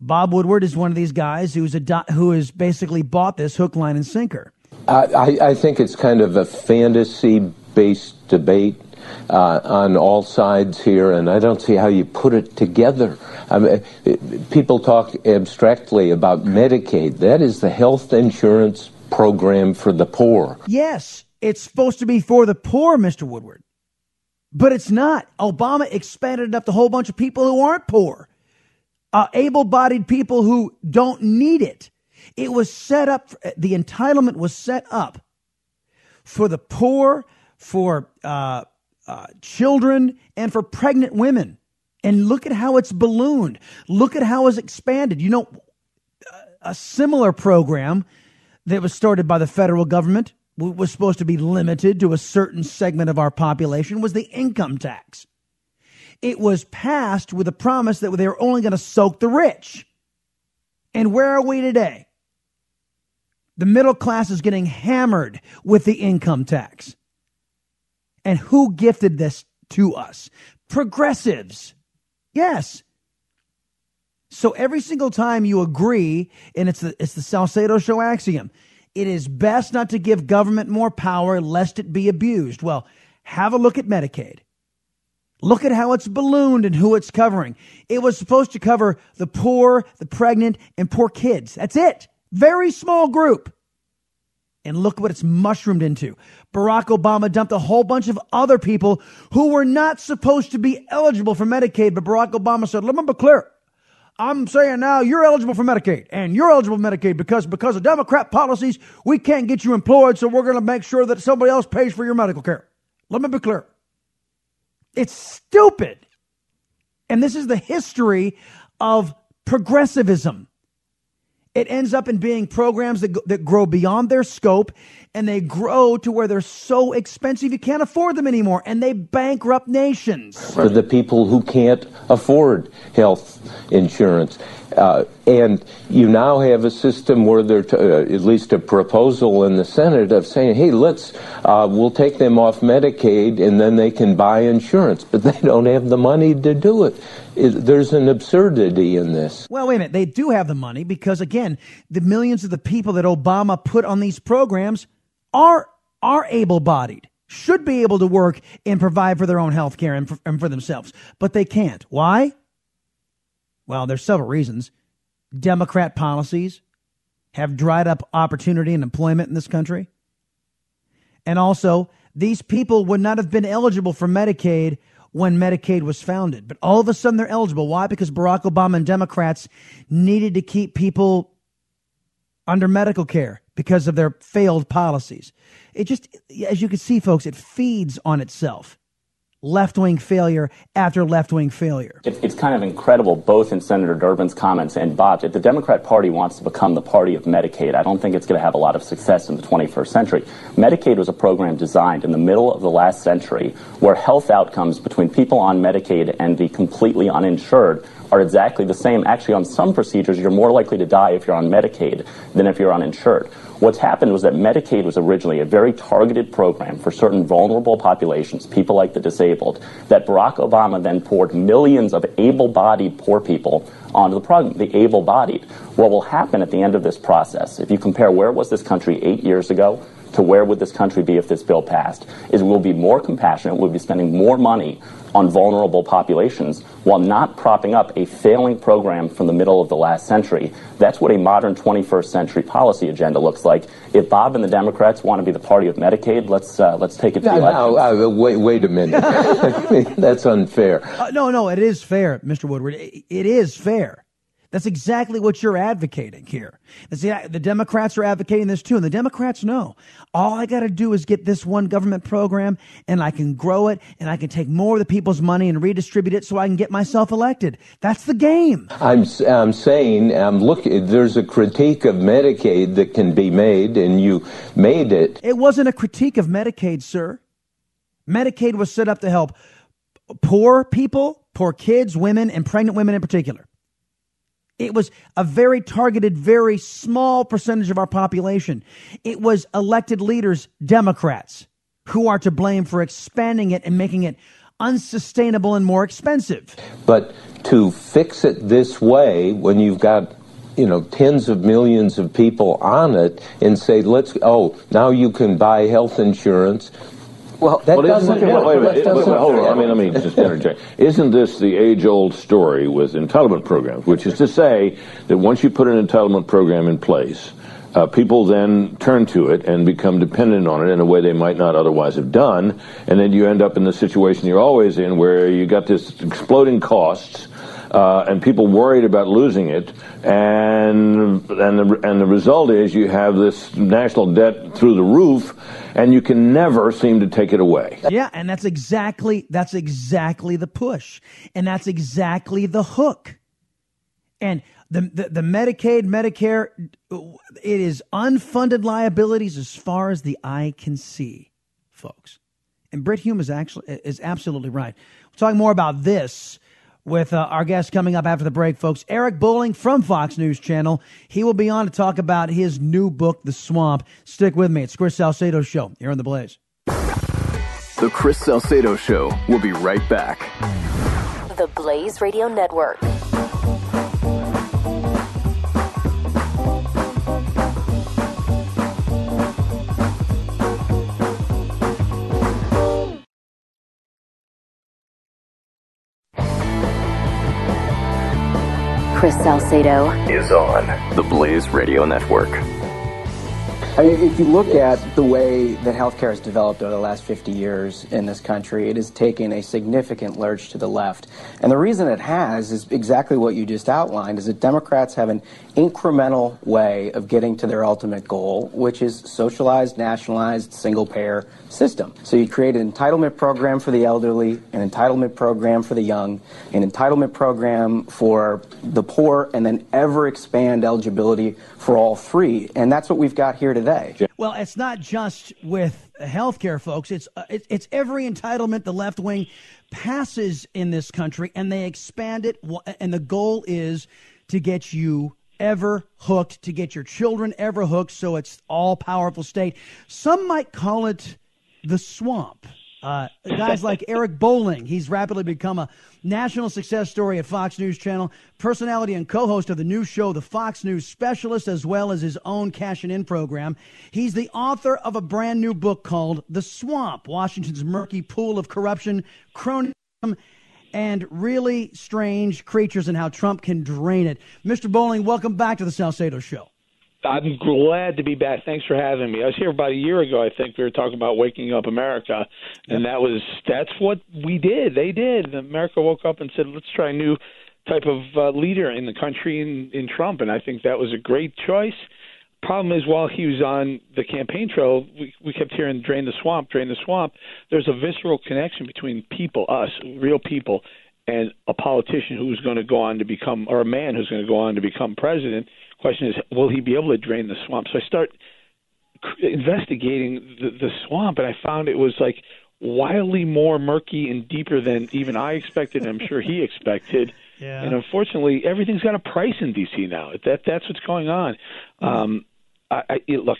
Bob Woodward is one of these guys who's a who has basically bought this hook, line, and sinker. I, I think it's kind of a fantasy-based debate uh, on all sides here, and I don't see how you put it together. I mean, people talk abstractly about Medicaid. That is the health insurance program for the poor. Yes, it's supposed to be for the poor, Mr. Woodward. But it's not. Obama expanded it up to a whole bunch of people who aren't poor, uh, able bodied people who don't need it. It was set up, the entitlement was set up for the poor, for uh, uh, children, and for pregnant women. And look at how it's ballooned. Look at how it's expanded. You know, a similar program that was started by the federal government was supposed to be limited to a certain segment of our population was the income tax. It was passed with a promise that they were only going to soak the rich. And where are we today? The middle class is getting hammered with the income tax. And who gifted this to us? Progressives. Yes. So every single time you agree, and it's the, it's the Salcedo show axiom, it is best not to give government more power lest it be abused. Well, have a look at Medicaid. Look at how it's ballooned and who it's covering. It was supposed to cover the poor, the pregnant, and poor kids. That's it. Very small group. And look what it's mushroomed into. Barack Obama dumped a whole bunch of other people who were not supposed to be eligible for Medicaid, but Barack Obama said, let me be clear. I'm saying now you're eligible for Medicaid and you're eligible for Medicaid because because of Democrat policies, we can't get you employed, so we're going to make sure that somebody else pays for your medical care. Let me be clear. It's stupid. And this is the history of progressivism. It ends up in being programs that, that grow beyond their scope and they grow to where they're so expensive you can't afford them anymore and they bankrupt nations. For the people who can't afford health insurance. Uh, and you now have a system where there's uh, at least a proposal in the Senate of saying, hey, let's, uh, we'll take them off Medicaid and then they can buy insurance. But they don't have the money to do it. it. There's an absurdity in this. Well, wait a minute. They do have the money because, again, the millions of the people that Obama put on these programs are, are able bodied should be able to work and provide for their own health care and, and for themselves, but they can't. Why? Well, there's several reasons. Democrat policies have dried up opportunity and employment in this country. And also, these people would not have been eligible for Medicaid when Medicaid was founded. But all of a sudden they're eligible. Why? Because Barack Obama and Democrats needed to keep people under medical care because of their failed policies. It just, as you can see, folks, it feeds on itself left wing failure after left wing failure. It's, it's, kind of incredible, both in Senator Durbin's comments and Bob's. If the Democrat Party wants to become the party of Medicaid, I don't think it's going to have a lot of success in the 21st century. Medicaid was a program designed in the middle of the last century where health outcomes between people on Medicaid and the completely uninsured are exactly the same. Actually, on some procedures, you're more likely to die if you're on Medicaid than if you're uninsured. What's happened was that Medicaid was originally a very targeted program for certain vulnerable populations, people like the disabled, that Barack Obama then poured millions of able bodied poor people onto the program, the able bodied. What will happen at the end of this process, if you compare where was this country eight years ago to where would this country be if this bill passed, is we'll be more compassionate, we'll be spending more money on vulnerable populations while not propping up a failing program from the middle of the last century. That's what a modern 21st century policy agenda looks like. Like if Bob and the Democrats want to be the party of Medicaid, let's uh, let's take it to the elections. uh, wait, wait a minute. That's unfair. Uh, no, no, it is fair, Mr. Woodward. it, it is fair. That's exactly what you're advocating here. See, the Democrats are advocating this too, and the Democrats know all I got to do is get this one government program, and I can grow it, and I can take more of the people's money and redistribute it, so I can get myself elected. That's the game. I'm I'm saying, um, look, there's a critique of Medicaid that can be made, and you made it. It wasn't a critique of Medicaid, sir. Medicaid was set up to help poor people, poor kids, women, and pregnant women in particular. It was a very targeted, very small percentage of our population. It was elected leaders, Democrats, who are to blame for expanding it and making it unsustainable and more expensive. But to fix it this way, when you've got you know tens of millions of people on it and say let's oh now you can buy health insurance well, that well, doesn't. Wait, wait, wait, wait, hold on. I mean, let me just interject. Isn't this the age-old story with entitlement programs, which is to say that once you put an entitlement program in place, uh, people then turn to it and become dependent on it in a way they might not otherwise have done, and then you end up in the situation you're always in, where you got this exploding costs uh, and people worried about losing it, and and the and the result is you have this national debt through the roof, and you can never seem to take it away. Yeah, and that's exactly that's exactly the push, and that's exactly the hook, and the, the the Medicaid, Medicare, it is unfunded liabilities as far as the eye can see, folks. And Brit Hume is actually is absolutely right. We're talking more about this with uh, our guest coming up after the break, folks. Eric Bolling from Fox News Channel. He will be on to talk about his new book, The Swamp. Stick with me. It's Chris Salcedo Show here on The Blaze. The Chris Salcedo Show. We'll be right back. The Blaze Radio Network. Chris Salcedo is on the Blaze Radio Network. I mean, if you look at the way that healthcare has developed over the last 50 years in this country, it has taken a significant lurch to the left. And the reason it has is exactly what you just outlined, is that Democrats have an incremental way of getting to their ultimate goal, which is socialized, nationalized, single-payer system. So you create an entitlement program for the elderly, an entitlement program for the young, an entitlement program for the poor, and then ever expand eligibility for all three. And that's what we've got here today. Well, it's not just with healthcare, folks. It's uh, it, it's every entitlement the left wing passes in this country, and they expand it. And the goal is to get you ever hooked, to get your children ever hooked, so it's all powerful state. Some might call it the swamp. Uh, guys like Eric Bolling, he's rapidly become a national success story at Fox News Channel, personality and co host of the new show, The Fox News Specialist, as well as his own Cash and In program. He's the author of a brand new book called The Swamp Washington's Murky Pool of Corruption, Cronyism, and really strange creatures and how Trump can drain it. Mr. Bolling, welcome back to the Salcedo Show. I'm glad to be back. Thanks for having me. I was here about a year ago. I think we were talking about waking up America, and that was that's what we did. They did. America woke up and said, "Let's try a new type of uh, leader in the country in, in Trump." And I think that was a great choice. Problem is, while he was on the campaign trail, we, we kept hearing "drain the swamp, drain the swamp." There's a visceral connection between people, us, real people, and a politician who's going to go on to become, or a man who's going to go on to become president question is, will he be able to drain the swamp? So I start investigating the, the swamp, and I found it was like wildly more murky and deeper than even I expected. and I'm sure he expected. Yeah. And unfortunately, everything's got a price in DC now. That that's what's going on. Mm-hmm. Um, I, I it, look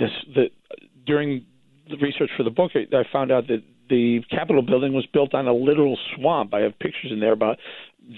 this the during the research for the book, I, I found out that the Capitol building was built on a literal swamp. I have pictures in there about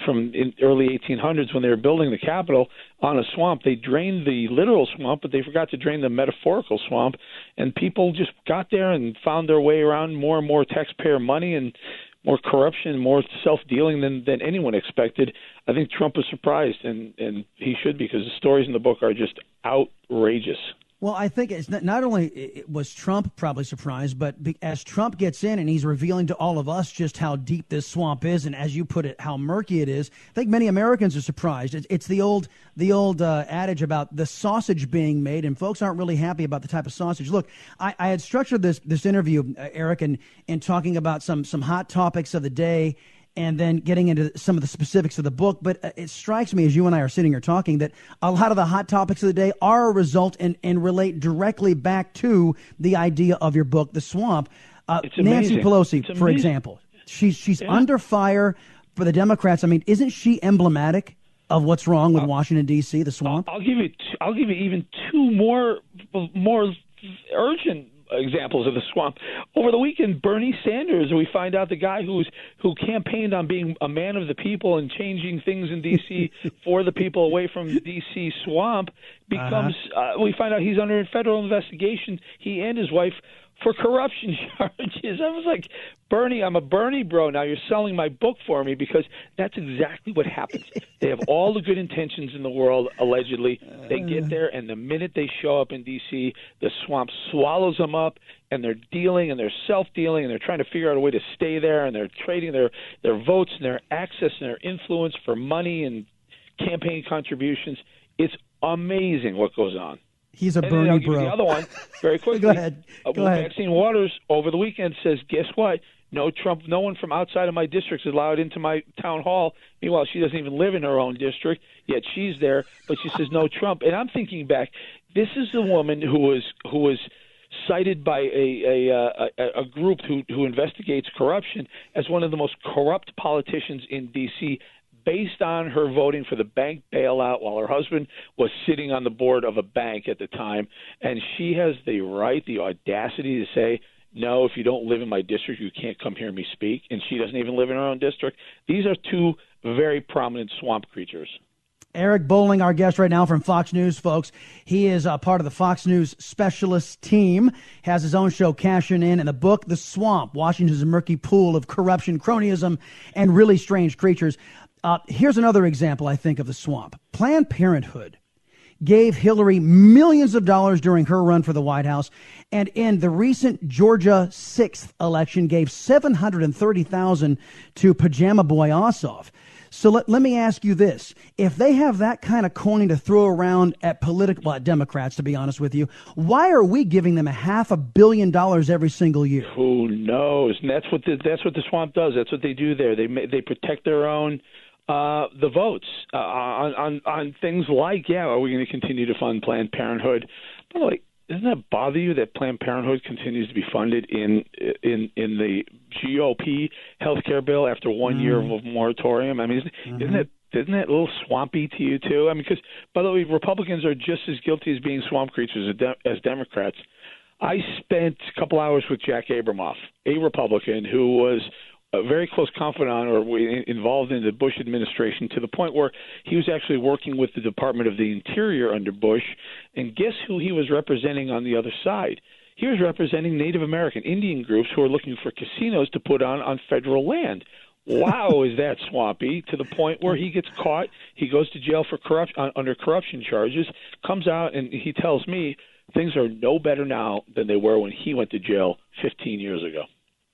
from in early 1800s when they were building the Capitol on a swamp. They drained the literal swamp, but they forgot to drain the metaphorical swamp, and people just got there and found their way around more and more taxpayer money and more corruption, more self-dealing than than anyone expected. I think Trump was surprised, and and he should because the stories in the book are just outrageous. Well, I think it's not, not only was Trump probably surprised, but as Trump gets in and he's revealing to all of us just how deep this swamp is, and as you put it, how murky it is, I think many Americans are surprised. It's, it's the old the old uh, adage about the sausage being made, and folks aren't really happy about the type of sausage. Look, I, I had structured this this interview, uh, Eric, and in talking about some some hot topics of the day and then getting into some of the specifics of the book. But uh, it strikes me as you and I are sitting here talking that a lot of the hot topics of the day are a result and, and relate directly back to the idea of your book, The Swamp. Uh, Nancy Pelosi, for example, she's she's yeah. under fire for the Democrats. I mean, isn't she emblematic of what's wrong with uh, Washington D.C., the swamp? I'll give you. T- I'll give you even two more more urgent examples of the swamp. Over the weekend, Bernie Sanders, we find out the guy who's who campaigned on being a man of the people and changing things in D.C. for the people away from D.C. swamp becomes. Uh-huh. Uh, we find out he's under federal investigation. He and his wife for corruption charges. I was like, Bernie, I'm a Bernie bro. Now you're selling my book for me because that's exactly what happens. they have all the good intentions in the world, allegedly. They get uh. there, and the minute they show up in D.C., the swamp swallows them up, and they're dealing and they're self dealing, and they're trying to figure out a way to stay there, and they're trading their, their votes and their access and their influence for money and campaign contributions. It's amazing what goes on. He's a and Bernie bro. the other one, very quickly. Go ahead. Uh, Go ahead. Maxine Waters over the weekend says, guess what? No Trump. No one from outside of my district is allowed into my town hall. Meanwhile, she doesn't even live in her own district, yet she's there. But she says no Trump. And I'm thinking back. This is the woman who was who was cited by a a, uh, a, a group who who investigates corruption as one of the most corrupt politicians in D.C. Based on her voting for the bank bailout while her husband was sitting on the board of a bank at the time, and she has the right, the audacity to say, no, if you don't live in my district, you can't come hear me speak. And she doesn't even live in her own district. These are two very prominent swamp creatures. Eric Bolling, our guest right now from Fox News, folks. He is a part of the Fox News specialist team, has his own show, Cashing In, and the book, The Swamp, Washington's Murky Pool of Corruption, Cronyism, and Really Strange Creatures. Uh, here's another example, I think, of the swamp. Planned Parenthood gave Hillary millions of dollars during her run for the White House, and in the recent Georgia 6th election gave 730,000 to Pajama Boy Ossoff. So let, let me ask you this. If they have that kind of coin to throw around at political, well, at Democrats, to be honest with you, why are we giving them a half a billion dollars every single year? Who knows? And that's what the, that's what the swamp does. That's what they do there. They they protect their own uh, the votes uh, on, on on things like yeah, are we going to continue to fund Planned Parenthood? By the way, doesn't that bother you that Planned Parenthood continues to be funded in in in the GOP health care bill after one mm. year of moratorium? I mean, isn't, mm-hmm. isn't it isn't that a little swampy to you too? I mean, because by the way, Republicans are just as guilty as being swamp creatures as, de- as Democrats. I spent a couple hours with Jack Abramoff, a Republican who was very close confidant or involved in the Bush administration to the point where he was actually working with the Department of the Interior under Bush. And guess who he was representing on the other side? He was representing Native American Indian groups who are looking for casinos to put on on federal land. Wow, is that swampy to the point where he gets caught? He goes to jail for corruption uh, under corruption charges. Comes out and he tells me things are no better now than they were when he went to jail 15 years ago.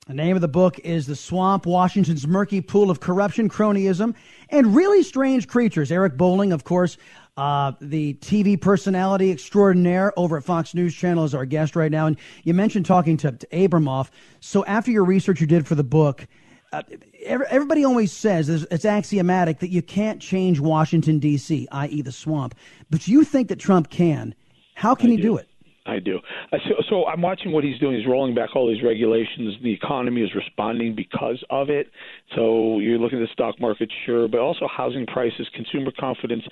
The name of the book is The Swamp Washington's Murky Pool of Corruption, Cronyism, and Really Strange Creatures. Eric Bolling, of course, uh, the TV personality extraordinaire over at Fox News Channel, is our guest right now. And you mentioned talking to, to Abramoff. So, after your research you did for the book, uh, everybody always says it's axiomatic that you can't change Washington, D.C., i.e., the swamp. But you think that Trump can. How can I he do. do it? I do. So, so I'm watching what he's doing. He's rolling back all these regulations. The economy is responding because of it. So you're looking at the stock market, sure, but also housing prices, consumer confidence,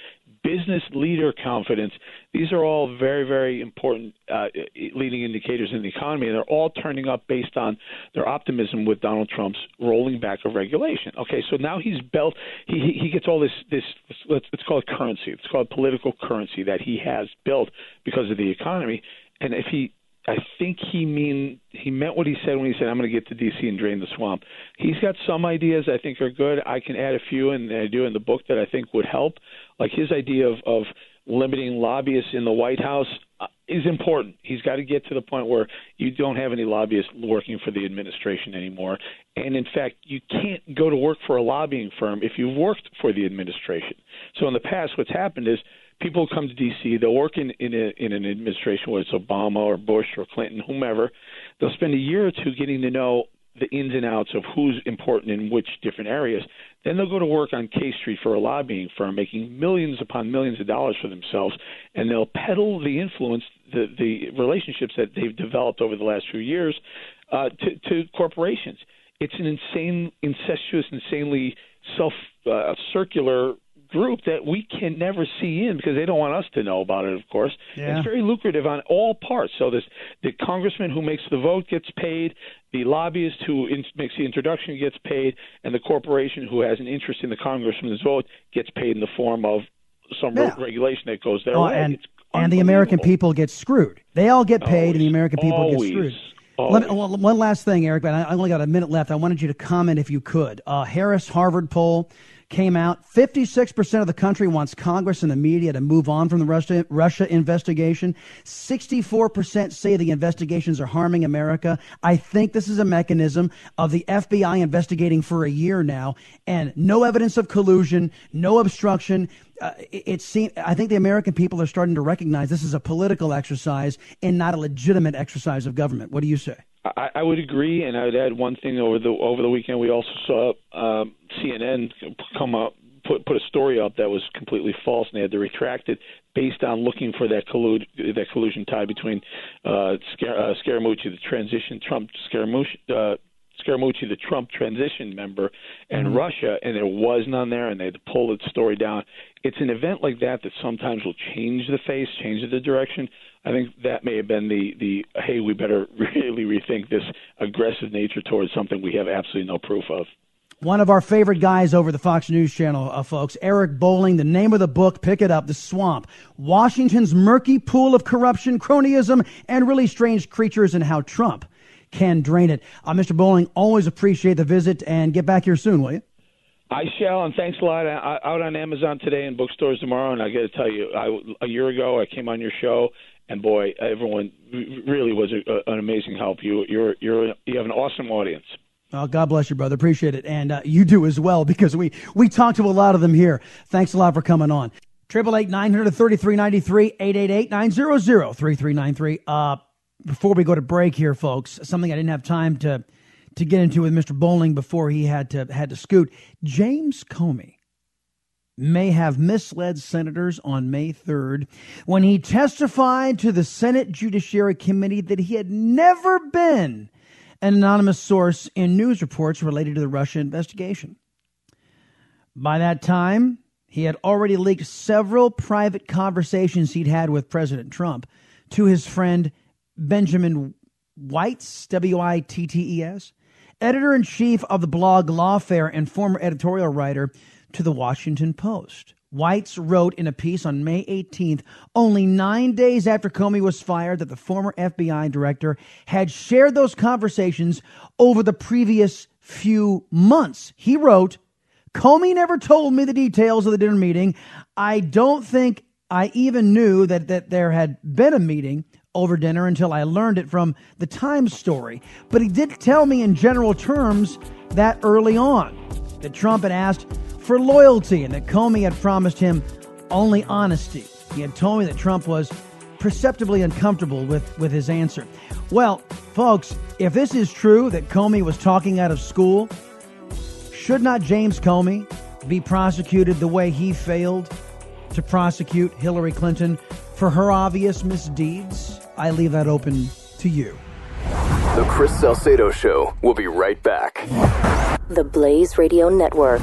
business leader confidence. These are all very, very important uh, leading indicators in the economy, and they're all turning up based on their optimism with Donald Trump's rolling back of regulation. Okay, so now he's built. He he gets all this this. Let's let's call it currency. It's called political currency that he has built because of the economy and if he I think he mean he meant what he said when he said I'm going to get to DC and drain the swamp. He's got some ideas I think are good. I can add a few, and I do in the book that I think would help. Like his idea of of limiting lobbyists in the White House uh, is important. He's got to get to the point where you don't have any lobbyists working for the administration anymore. And in fact, you can't go to work for a lobbying firm if you've worked for the administration. So in the past, what's happened is people come to D.C. They'll work in in, a, in an administration, whether it's Obama or Bush or Clinton, whomever. They'll spend a year or two getting to know the ins and outs of who's important in which different areas. Then they'll go to work on K Street for a lobbying firm, making millions upon millions of dollars for themselves, and they'll peddle the influence, the the relationships that they've developed over the last few years uh, to, to corporations. It's an insane, incestuous, insanely self uh, circular group that we can never see in because they don't want us to know about it. Of course, yeah. it's very lucrative on all parts. So this the congressman who makes the vote gets paid, the lobbyist who in, makes the introduction gets paid, and the corporation who has an interest in the congressman's vote gets paid in the form of some yeah. regulation that goes their oh, way. And, and the American people get screwed. They all get paid, always, and the American people always. get screwed. Well, one last thing, Eric, but I only got a minute left. I wanted you to comment if you could. Uh, Harris Harvard poll came out 56% of the country wants Congress and the media to move on from the Russia, Russia investigation. 64% say the investigations are harming America. I think this is a mechanism of the FBI investigating for a year now and no evidence of collusion, no obstruction. Uh, it, it seems, I think the American people are starting to recognize this is a political exercise and not a legitimate exercise of government. What do you say? I, I would agree, and I would add one thing over the over the weekend. We also saw um, CNN come up put put a story up that was completely false, and they had to retract it based on looking for that collude that collusion tie between uh, Scar- uh, Scaramucci, the transition Trump Scaramucci. Uh, Scaramucci, the Trump transition member, and Mhm. Russia, and there was none there, and they had to pull the story down. It's an event like that that sometimes will change the face, change the direction. I think that may have been the the hey, we better really rethink this aggressive nature towards something we have absolutely no proof of. One of our favorite guys over the Fox News channel, uh, folks, Eric Bolling. The name of the book, pick it up, The Swamp. Washington's murky pool of corruption, cronyism, and really strange creatures and how Trump can drain it. Uh, Mr. Bolling, always appreciate the visit and get back here soon, will you? I shall, and thanks a lot. I, out on Amazon today and bookstores tomorrow. And I got to tell you, I, a year ago I came on your show, and boy, everyone really was a, an amazing help. You, you're, you're, you have an awesome audience. Oh, God bless you, brother. Appreciate it. And uh, you do as well because we, we talk to a lot of them here. Thanks a lot for coming on. Triple eight nine hundred thirty three ninety three eight eight eight nine zero zero three three nine three. Uh, before we go to break here, folks, something I didn't have time to to get into with Mr. Bolling before he had to had to scoot. James Comey may have misled senators on May 3rd when he testified to the Senate Judiciary Committee that he had never been an anonymous source in news reports related to the Russia investigation. By that time, he had already leaked several private conversations he'd had with President Trump to his friend Benjamin Wittes, W I T T E S, editor in chief of the blog Lawfare and former editorial writer to the Washington Post. Wittes wrote in a piece on May 18th, only nine days after Comey was fired, that the former FBI director had shared those conversations over the previous few months. He wrote, Comey never told me the details of the dinner meeting. I don't think I even knew that, that there had been a meeting over dinner until I learned it from the Times story. But he did tell me in general terms that early on that Trump had asked for loyalty and that Comey had promised him only honesty. He had told me that Trump was perceptibly uncomfortable with, with his answer. Well, folks, if this is true that Comey was talking out of school, should not James Comey be prosecuted the way he failed to prosecute Hillary Clinton for her obvious misdeeds? I leave that open to you. The Chris Salcedo Show. We'll be right back. The Blaze Radio Network.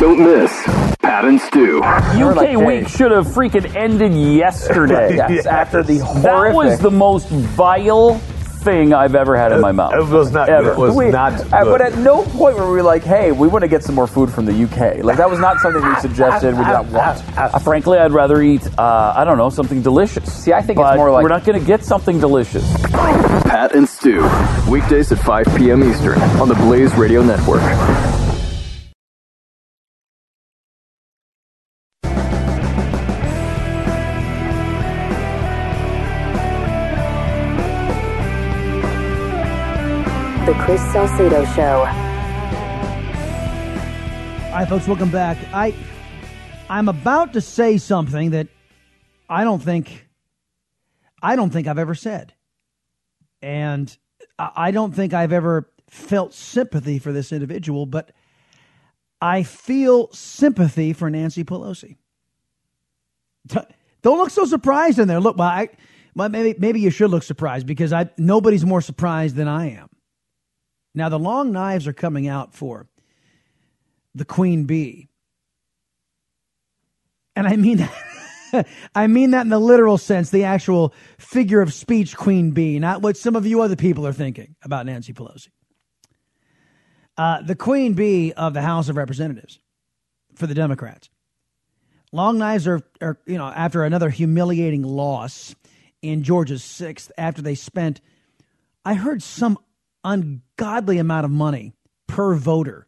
Don't miss Pat and Stu. UK week should have freaking ended yesterday. Yes, after the That was the most vile thing I've ever had in my mouth. It was not Ever. good. It was We- not uh, good. But at no point were we like, hey, we want to get some more food from the UK. Like, that was not something we suggested. We did not want. Uh, frankly, I'd rather eat, uh, I don't know, something delicious. See, I think it's more like- We're not going to get something delicious. Pat and Stu, Weekdays at 5 p.m. Eastern on the Blaze Radio Network. Salcedo Show. All right, folks, welcome back. I I'm about to say something that I don't think I don't think I've ever said. And I don't think I've ever felt sympathy for this individual, but I feel sympathy for Nancy Pelosi. Don't look so surprised in there. Look, well, I, well, maybe maybe you should look surprised because I nobody's more surprised than I am. Now the long knives are coming out for the queen bee. And I mean that I mean that in the literal sense, the actual figure of speech queen bee, not what some of you other people are thinking about Nancy Pelosi. Uh, the queen bee of the House of Representatives for the Democrats. Long knives are, are, you know, after another humiliating loss in Georgia's sixth, after they spent, I heard some ungodly amount of money per voter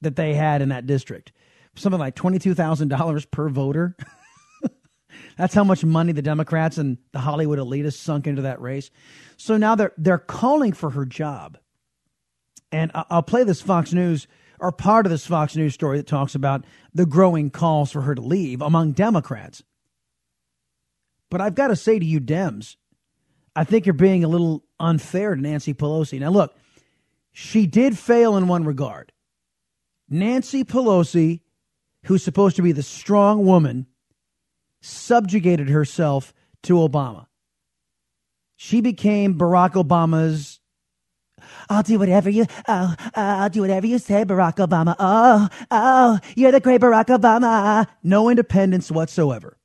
that they had in that district. Something like $22,000 per voter. That's how much money the Democrats and the Hollywood elitists sunk into that race. So now they're they're calling for her job. And I'll play this Fox News or part of this Fox News story that talks about the growing calls for her to leave among Democrats. But I've got to say to you, Dems, I think you're being a little unfair to Nancy Pelosi. Now, look, she did fail in one regard. Nancy Pelosi, who's supposed to be the strong woman, subjugated herself to Obama. She became Barack Obama's. I'll do whatever you. Oh, uh, I'll do whatever you say, Barack Obama. Oh, oh, you're the great Barack Obama. No independence whatsoever.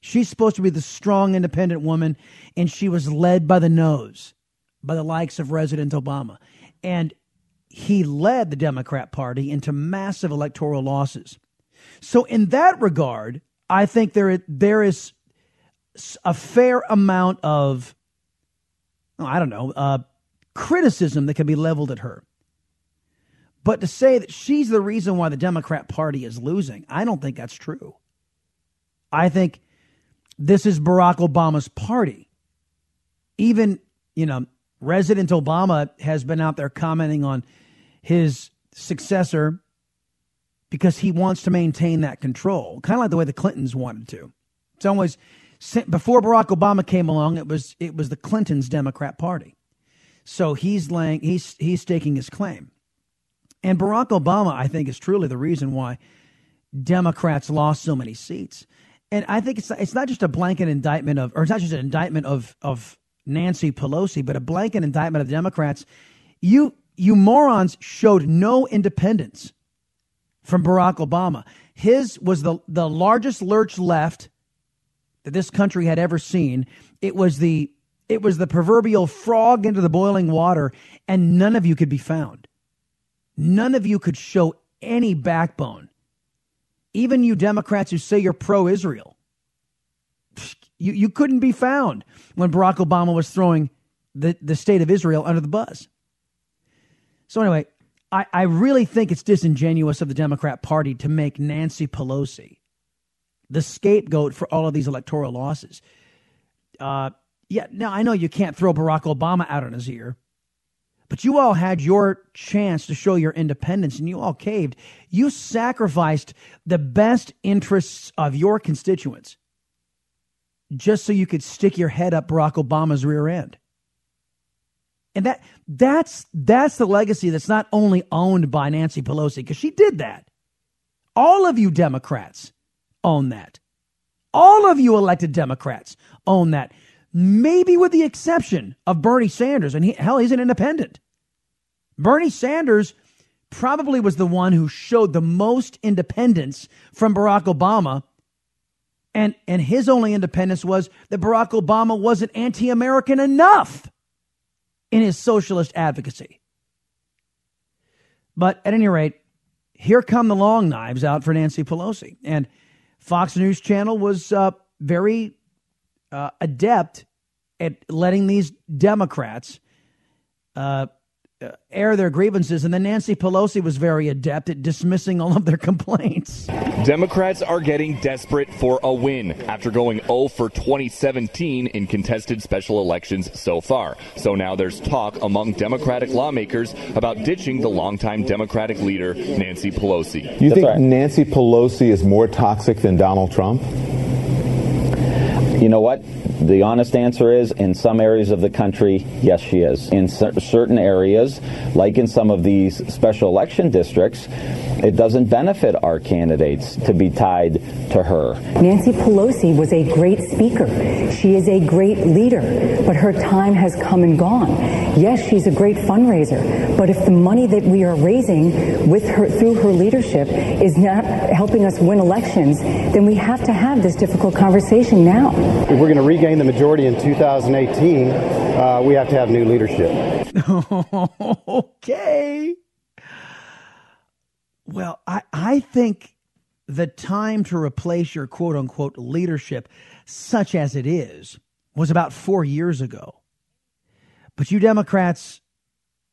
She's supposed to be the strong, independent woman, and she was led by the nose by the likes of President Obama. And he led the Democrat Party into massive electoral losses. So, in that regard, I think there, there is a fair amount of, I don't know, uh, criticism that can be leveled at her. But to say that she's the reason why the Democrat Party is losing, I don't think that's true. I think this is Barack Obama's party. Even, you know, Resident Obama has been out there commenting on his successor because he wants to maintain that control, kind of like the way the Clintons wanted to. It's always before Barack Obama came along, it was it was the Clintons' Democrat Party. So he's laying he's he's staking his claim. And Barack Obama, I think, is truly the reason why Democrats lost so many seats. And I think it's it's not just a blanket indictment of, or it's not just an indictment of of Nancy Pelosi, but a blanket indictment of Democrats. You you morons showed no independence from Barack Obama. His was the the largest lurch left that this country had ever seen. It was the it was the proverbial frog into the boiling water, and none of you could be found. None of you could show any backbone. Even you Democrats who say you're pro Israel, you, you couldn't be found when Barack Obama was throwing the, the state of Israel under the bus. So, anyway, I, I really think it's disingenuous of the Democrat Party to make Nancy Pelosi the scapegoat for all of these electoral losses. Uh, yeah, now I know you can't throw Barack Obama out on his ear, but you all had your chance to show your independence and you all caved. You sacrificed the best interests of your constituents just so you could stick your head up Barack Obama's rear end. And that that's that's the legacy that's not only owned by Nancy Pelosi because she did that. All of you Democrats own that. All of you elected Democrats own that. Maybe with the exception of Bernie Sanders, and he, hell, he's an independent. Bernie Sanders probably was the one who showed the most independence from Barack Obama. And, and his only independence was that Barack Obama wasn't anti American enough in his socialist advocacy. But at any rate, here come the long knives out for Nancy Pelosi. And Fox News Channel was uh, very uh, adept at letting these Democrats uh, uh, air their grievances, and then Nancy Pelosi was very adept at dismissing all of their complaints. Democrats are getting desperate for a win after going 0 for 2017 in contested special elections so far. So now there's talk among Democratic lawmakers about ditching the longtime Democratic leader, Nancy Pelosi. You think right. Nancy Pelosi is more toxic than Donald Trump? You know what? The honest answer is in some areas of the country, yes, she is. In certain areas, like in some of these special election districts, it doesn't benefit our candidates to be tied to her. Nancy Pelosi was a great speaker. She is a great leader, but her time has come and gone. Yes, she's a great fundraiser, but if the money that we are raising with her through her leadership is not helping us win elections, then we have to have this difficult conversation now. If we're going to regain the majority in 2018, uh, we have to have new leadership. okay. Well, I, I think the time to replace your quote unquote leadership, such as it is, was about four years ago. But you Democrats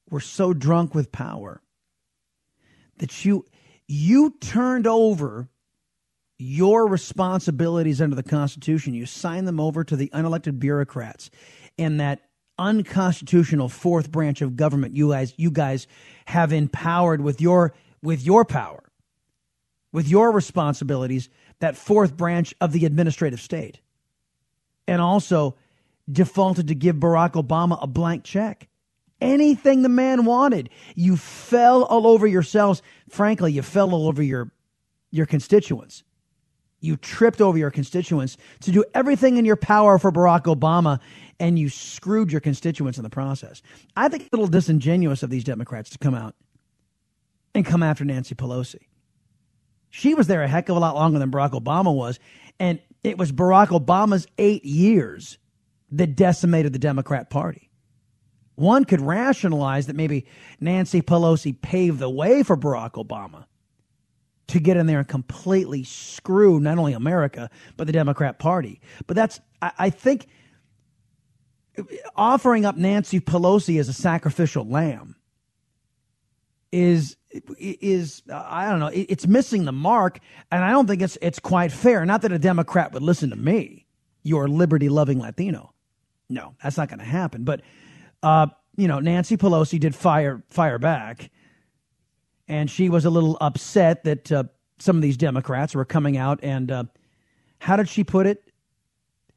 were so drunk with power that you you turned over your responsibilities under the Constitution. You sign them over to the unelected bureaucrats, and that unconstitutional fourth branch of government you guys you guys have empowered with your with your power with your responsibilities that fourth branch of the administrative state. And also defaulted to give Barack Obama a blank check. Anything the man wanted. You fell all over yourselves. Frankly you fell all over your your constituents you tripped over your constituents to do everything in your power for Barack Obama and you screwed your constituents in the process. I think it's a little disingenuous of these Democrats to come out and come after Nancy Pelosi. She was there a heck of a lot longer than Barack Obama was, and it was Barack Obama's eight years that decimated the Democrat Party. One could rationalize that maybe Nancy Pelosi paved the way for Barack Obama to get in there and completely screw not only America, but the Democrat Party. But that's, I, I think offering up Nancy Pelosi as a sacrificial lamb is is I don't know it's missing the mark and I don't think it's it's quite fair. Not that a democrat would listen to me your liberty loving latino. No that's not going to happen. But uh, you know Nancy Pelosi did fire fire back and she was a little upset that uh, some of these democrats were coming out and uh, how did she put it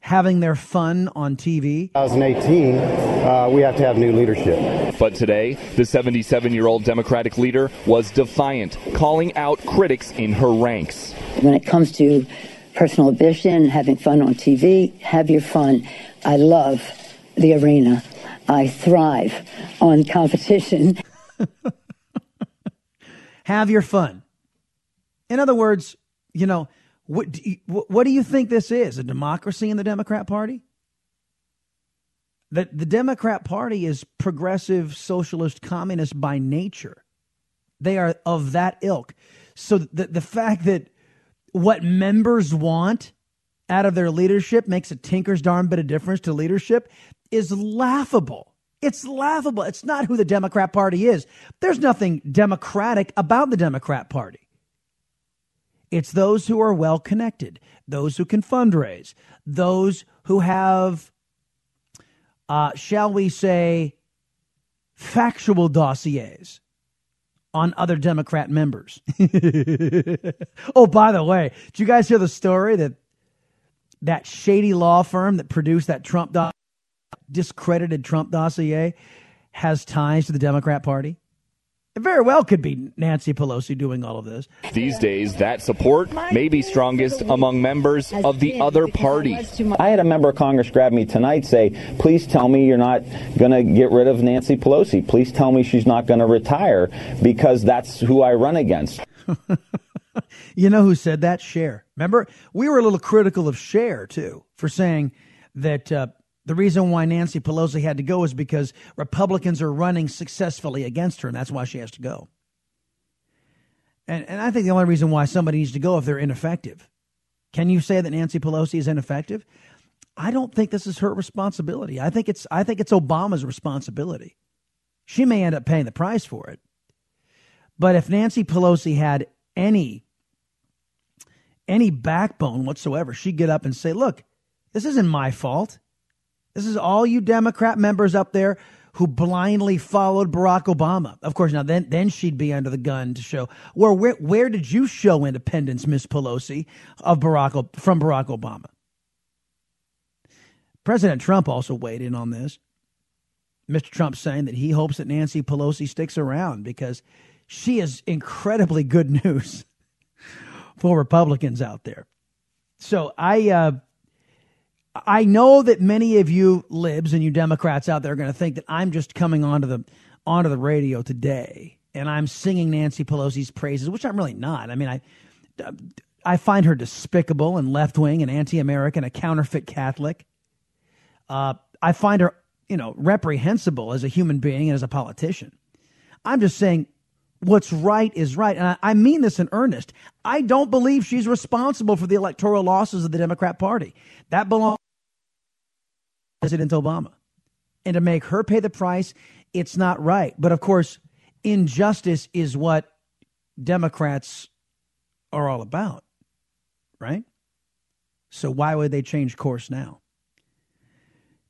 having their fun on TV. 2018, uh, we have to have new leadership. But today, the 77 year old Democratic leader was defiant, calling out critics in her ranks. When it comes to personal ambition, having fun on TV, have your fun. I love the arena. I thrive on competition. have your fun. In other words, you know, what do, you, what do you think this is? A democracy in the Democrat Party? The, the Democrat Party is progressive, socialist, communist by nature. They are of that ilk. So the, the fact that what members want out of their leadership makes a tinker's darn bit of difference to leadership is laughable. It's laughable. It's not who the Democrat Party is. There's nothing democratic about the Democrat Party. It's those who are well connected, those who can fundraise, those who have, uh, shall we say, factual dossiers on other Democrat members. oh, by the way, did you guys hear the story that that shady law firm that produced that Trump do- discredited Trump dossier has ties to the Democrat Party? It very well could be Nancy Pelosi doing all of this. These days, that support may be strongest among members of the other party. I had a member of Congress grab me tonight say, please tell me you're not going to get rid of Nancy Pelosi. Please tell me she's not going to retire because that's who I run against. you know who said that? Cher. Remember, we were a little critical of Cher, too, for saying that uh, the reason why Nancy Pelosi had to go is because Republicans are running successfully against her, and that's why she has to go. And, and I think the only reason why somebody needs to go if they're ineffective. Can you say that Nancy Pelosi is ineffective? I don't think this is her responsibility. I think it's I think it's Obama's responsibility. She may end up paying the price for it. But if Nancy Pelosi had any any backbone whatsoever, she'd get up and say, "Look, this isn't my fault. This is all you Democrat members up there who blindly followed Barack Obama. Of course, now then, then she'd be under the gun to show where where, where did you show independence, Miss Pelosi, of Barack from Barack Obama? President Trump also weighed in on this. Mr. Trump saying that he hopes that Nancy Pelosi sticks around because she is incredibly good news for Republicans out there. So I. Uh, I know that many of you libs and you Democrats out there are going to think that I'm just coming onto the onto the radio today and I'm singing Nancy Pelosi's praises, which I'm really not. I mean, I I find her despicable and left wing and anti American, a counterfeit Catholic. Uh, I find her, you know, reprehensible as a human being and as a politician. I'm just saying what's right is right. And I, I, mean this in earnest. I don't believe she's responsible for the electoral losses of the Democrat Party. That belongs to President Obama. And to make her pay the price, it's not right. But of course, injustice is what Democrats are all about, right? So why would they change course now?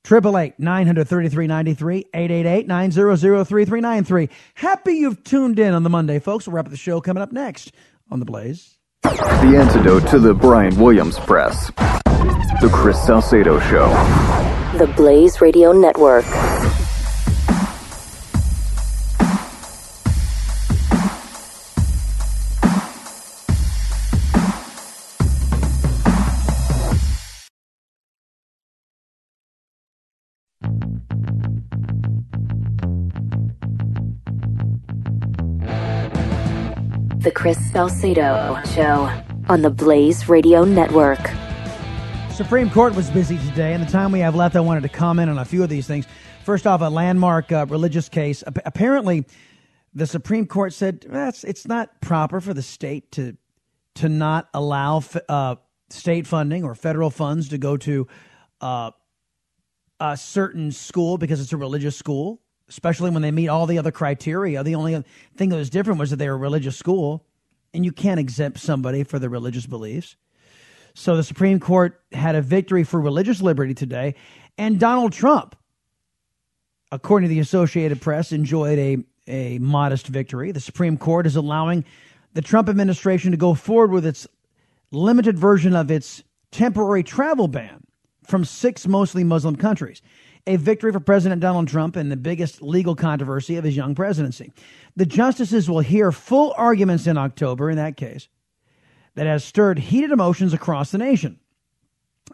Triple eight nine hundred thirty three ninety three eight eight eight nine zero zero three three nine three. Happy you've tuned in on the Monday, folks. We'll wrap up the show coming up next on the Blaze. The antidote to the Brian Williams press. The Chris Salcedo Show. The Blaze Radio Network. The Chris Salcedo Show on the Blaze Radio Network. Supreme Court was busy today, and the time we have left, I wanted to comment on a few of these things. First off, a landmark uh, religious case. A- apparently, the Supreme Court said that's it's not proper for the state to to not allow f- uh, state funding or federal funds to go to uh, a certain school because it's a religious school, especially when they meet all the other criteria. The only thing that was different was that they were a religious school, and you can't exempt somebody for their religious beliefs. So the Supreme Court had a victory for religious liberty today, and Donald Trump, according to the Associated Press, enjoyed a, a modest victory. The Supreme Court is allowing the Trump administration to go forward with its limited version of its temporary travel ban from six mostly Muslim countries. A victory for President Donald Trump and the biggest legal controversy of his young presidency. The justices will hear full arguments in October in that case that has stirred heated emotions across the nation.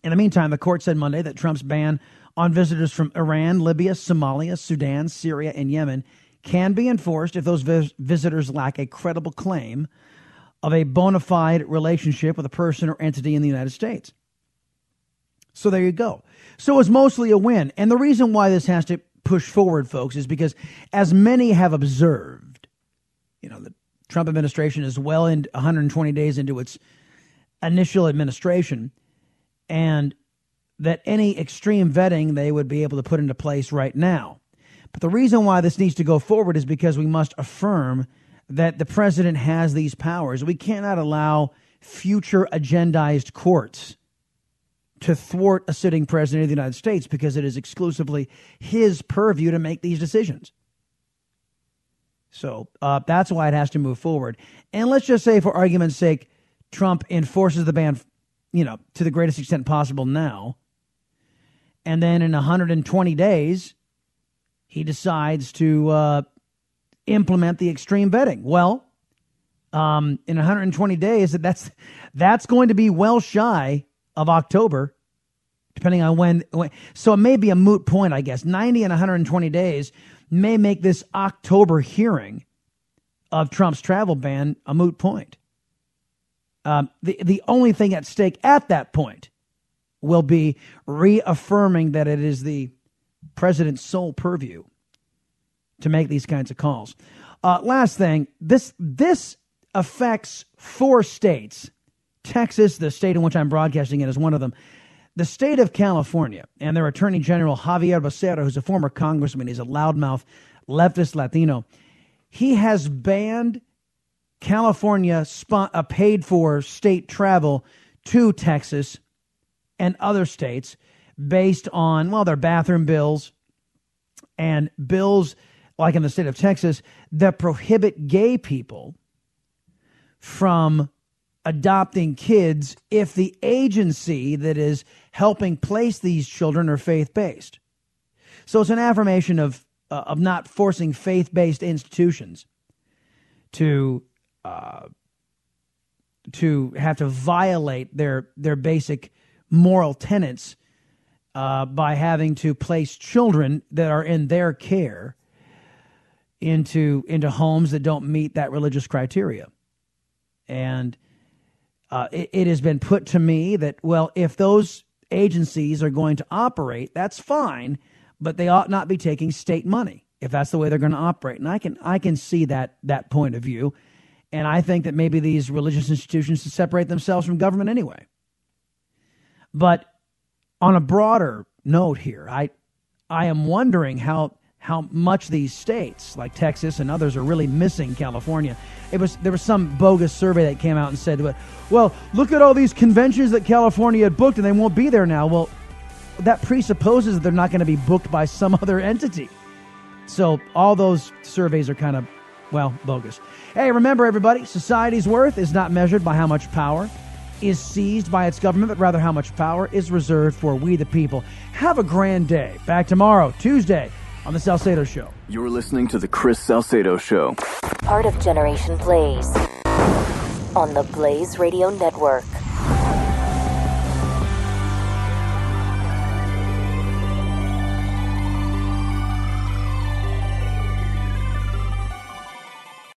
In the meantime, the court said Monday that Trump's ban on visitors from Iran, Libya, Somalia, Sudan, Syria, and Yemen can be enforced if those vis- visitors lack a credible claim of a bona fide relationship with a person or entity in the United States. So there you go. So it's mostly a win. And the reason why this has to push forward, folks, is because as many have observed, you know, the Trump administration is well in 120 days into its initial administration, and that any extreme vetting they would be able to put into place right now. But the reason why this needs to go forward is because we must affirm that the president has these powers. We cannot allow future agendized courts to thwart a sitting president of the United States because it is exclusively his purview to make these decisions. So uh, that's why it has to move forward. And let's just say, for argument's sake, Trump enforces the ban, you know, to the greatest extent possible now. And then in 120 days, he decides to uh, implement the extreme vetting. Well, um, in 120 days, that's that's going to be well shy of October, depending on when, when. So it may be a moot point, I guess. 90 and 120 days may make this October hearing of Trump's travel ban a moot point. Um, the the only thing at stake at that point will be reaffirming that it is the president's sole purview to make these kinds of calls. Uh, last thing, this this affects four states. Texas, the state in which I'm broadcasting it, is one of them. The state of California and their Attorney General Xavier Becerra, who's a former congressman, he's a loudmouth leftist Latino. He has banned California spon- uh, paid for state travel to Texas and other states based on, well, their bathroom bills and bills like in the state of Texas that prohibit gay people from adopting kids if the agency that is helping place these children are faith based. So it's an affirmation of uh, of not forcing faith based institutions to uh, to have to violate their their basic moral tenets uh, by having to place children that are in their care into into homes that don't meet that religious criteria, and uh, it, it has been put to me that well, if those agencies are going to operate, that's fine, but they ought not be taking state money if that's the way they're going to operate. And I can I can see that that point of view, and I think that maybe these religious institutions should separate themselves from government anyway. But on a broader note here, I I am wondering how how much these states like Texas and others are really missing California. It was there was some bogus survey that came out and said, "Well, look at all these conventions that California had booked and they won't be there now." Well, that presupposes that they're not going to be booked by some other entity. So all those surveys are kind of, well, bogus. Hey, remember everybody, society's worth is not measured by how much power is seized by its government, but rather how much power is reserved for we the people. Have a grand day. Back tomorrow, Tuesday, on the Salcedo Show. You're listening to the Chris Salcedo Show. Part of Generation Blaze on the Blaze Radio Network.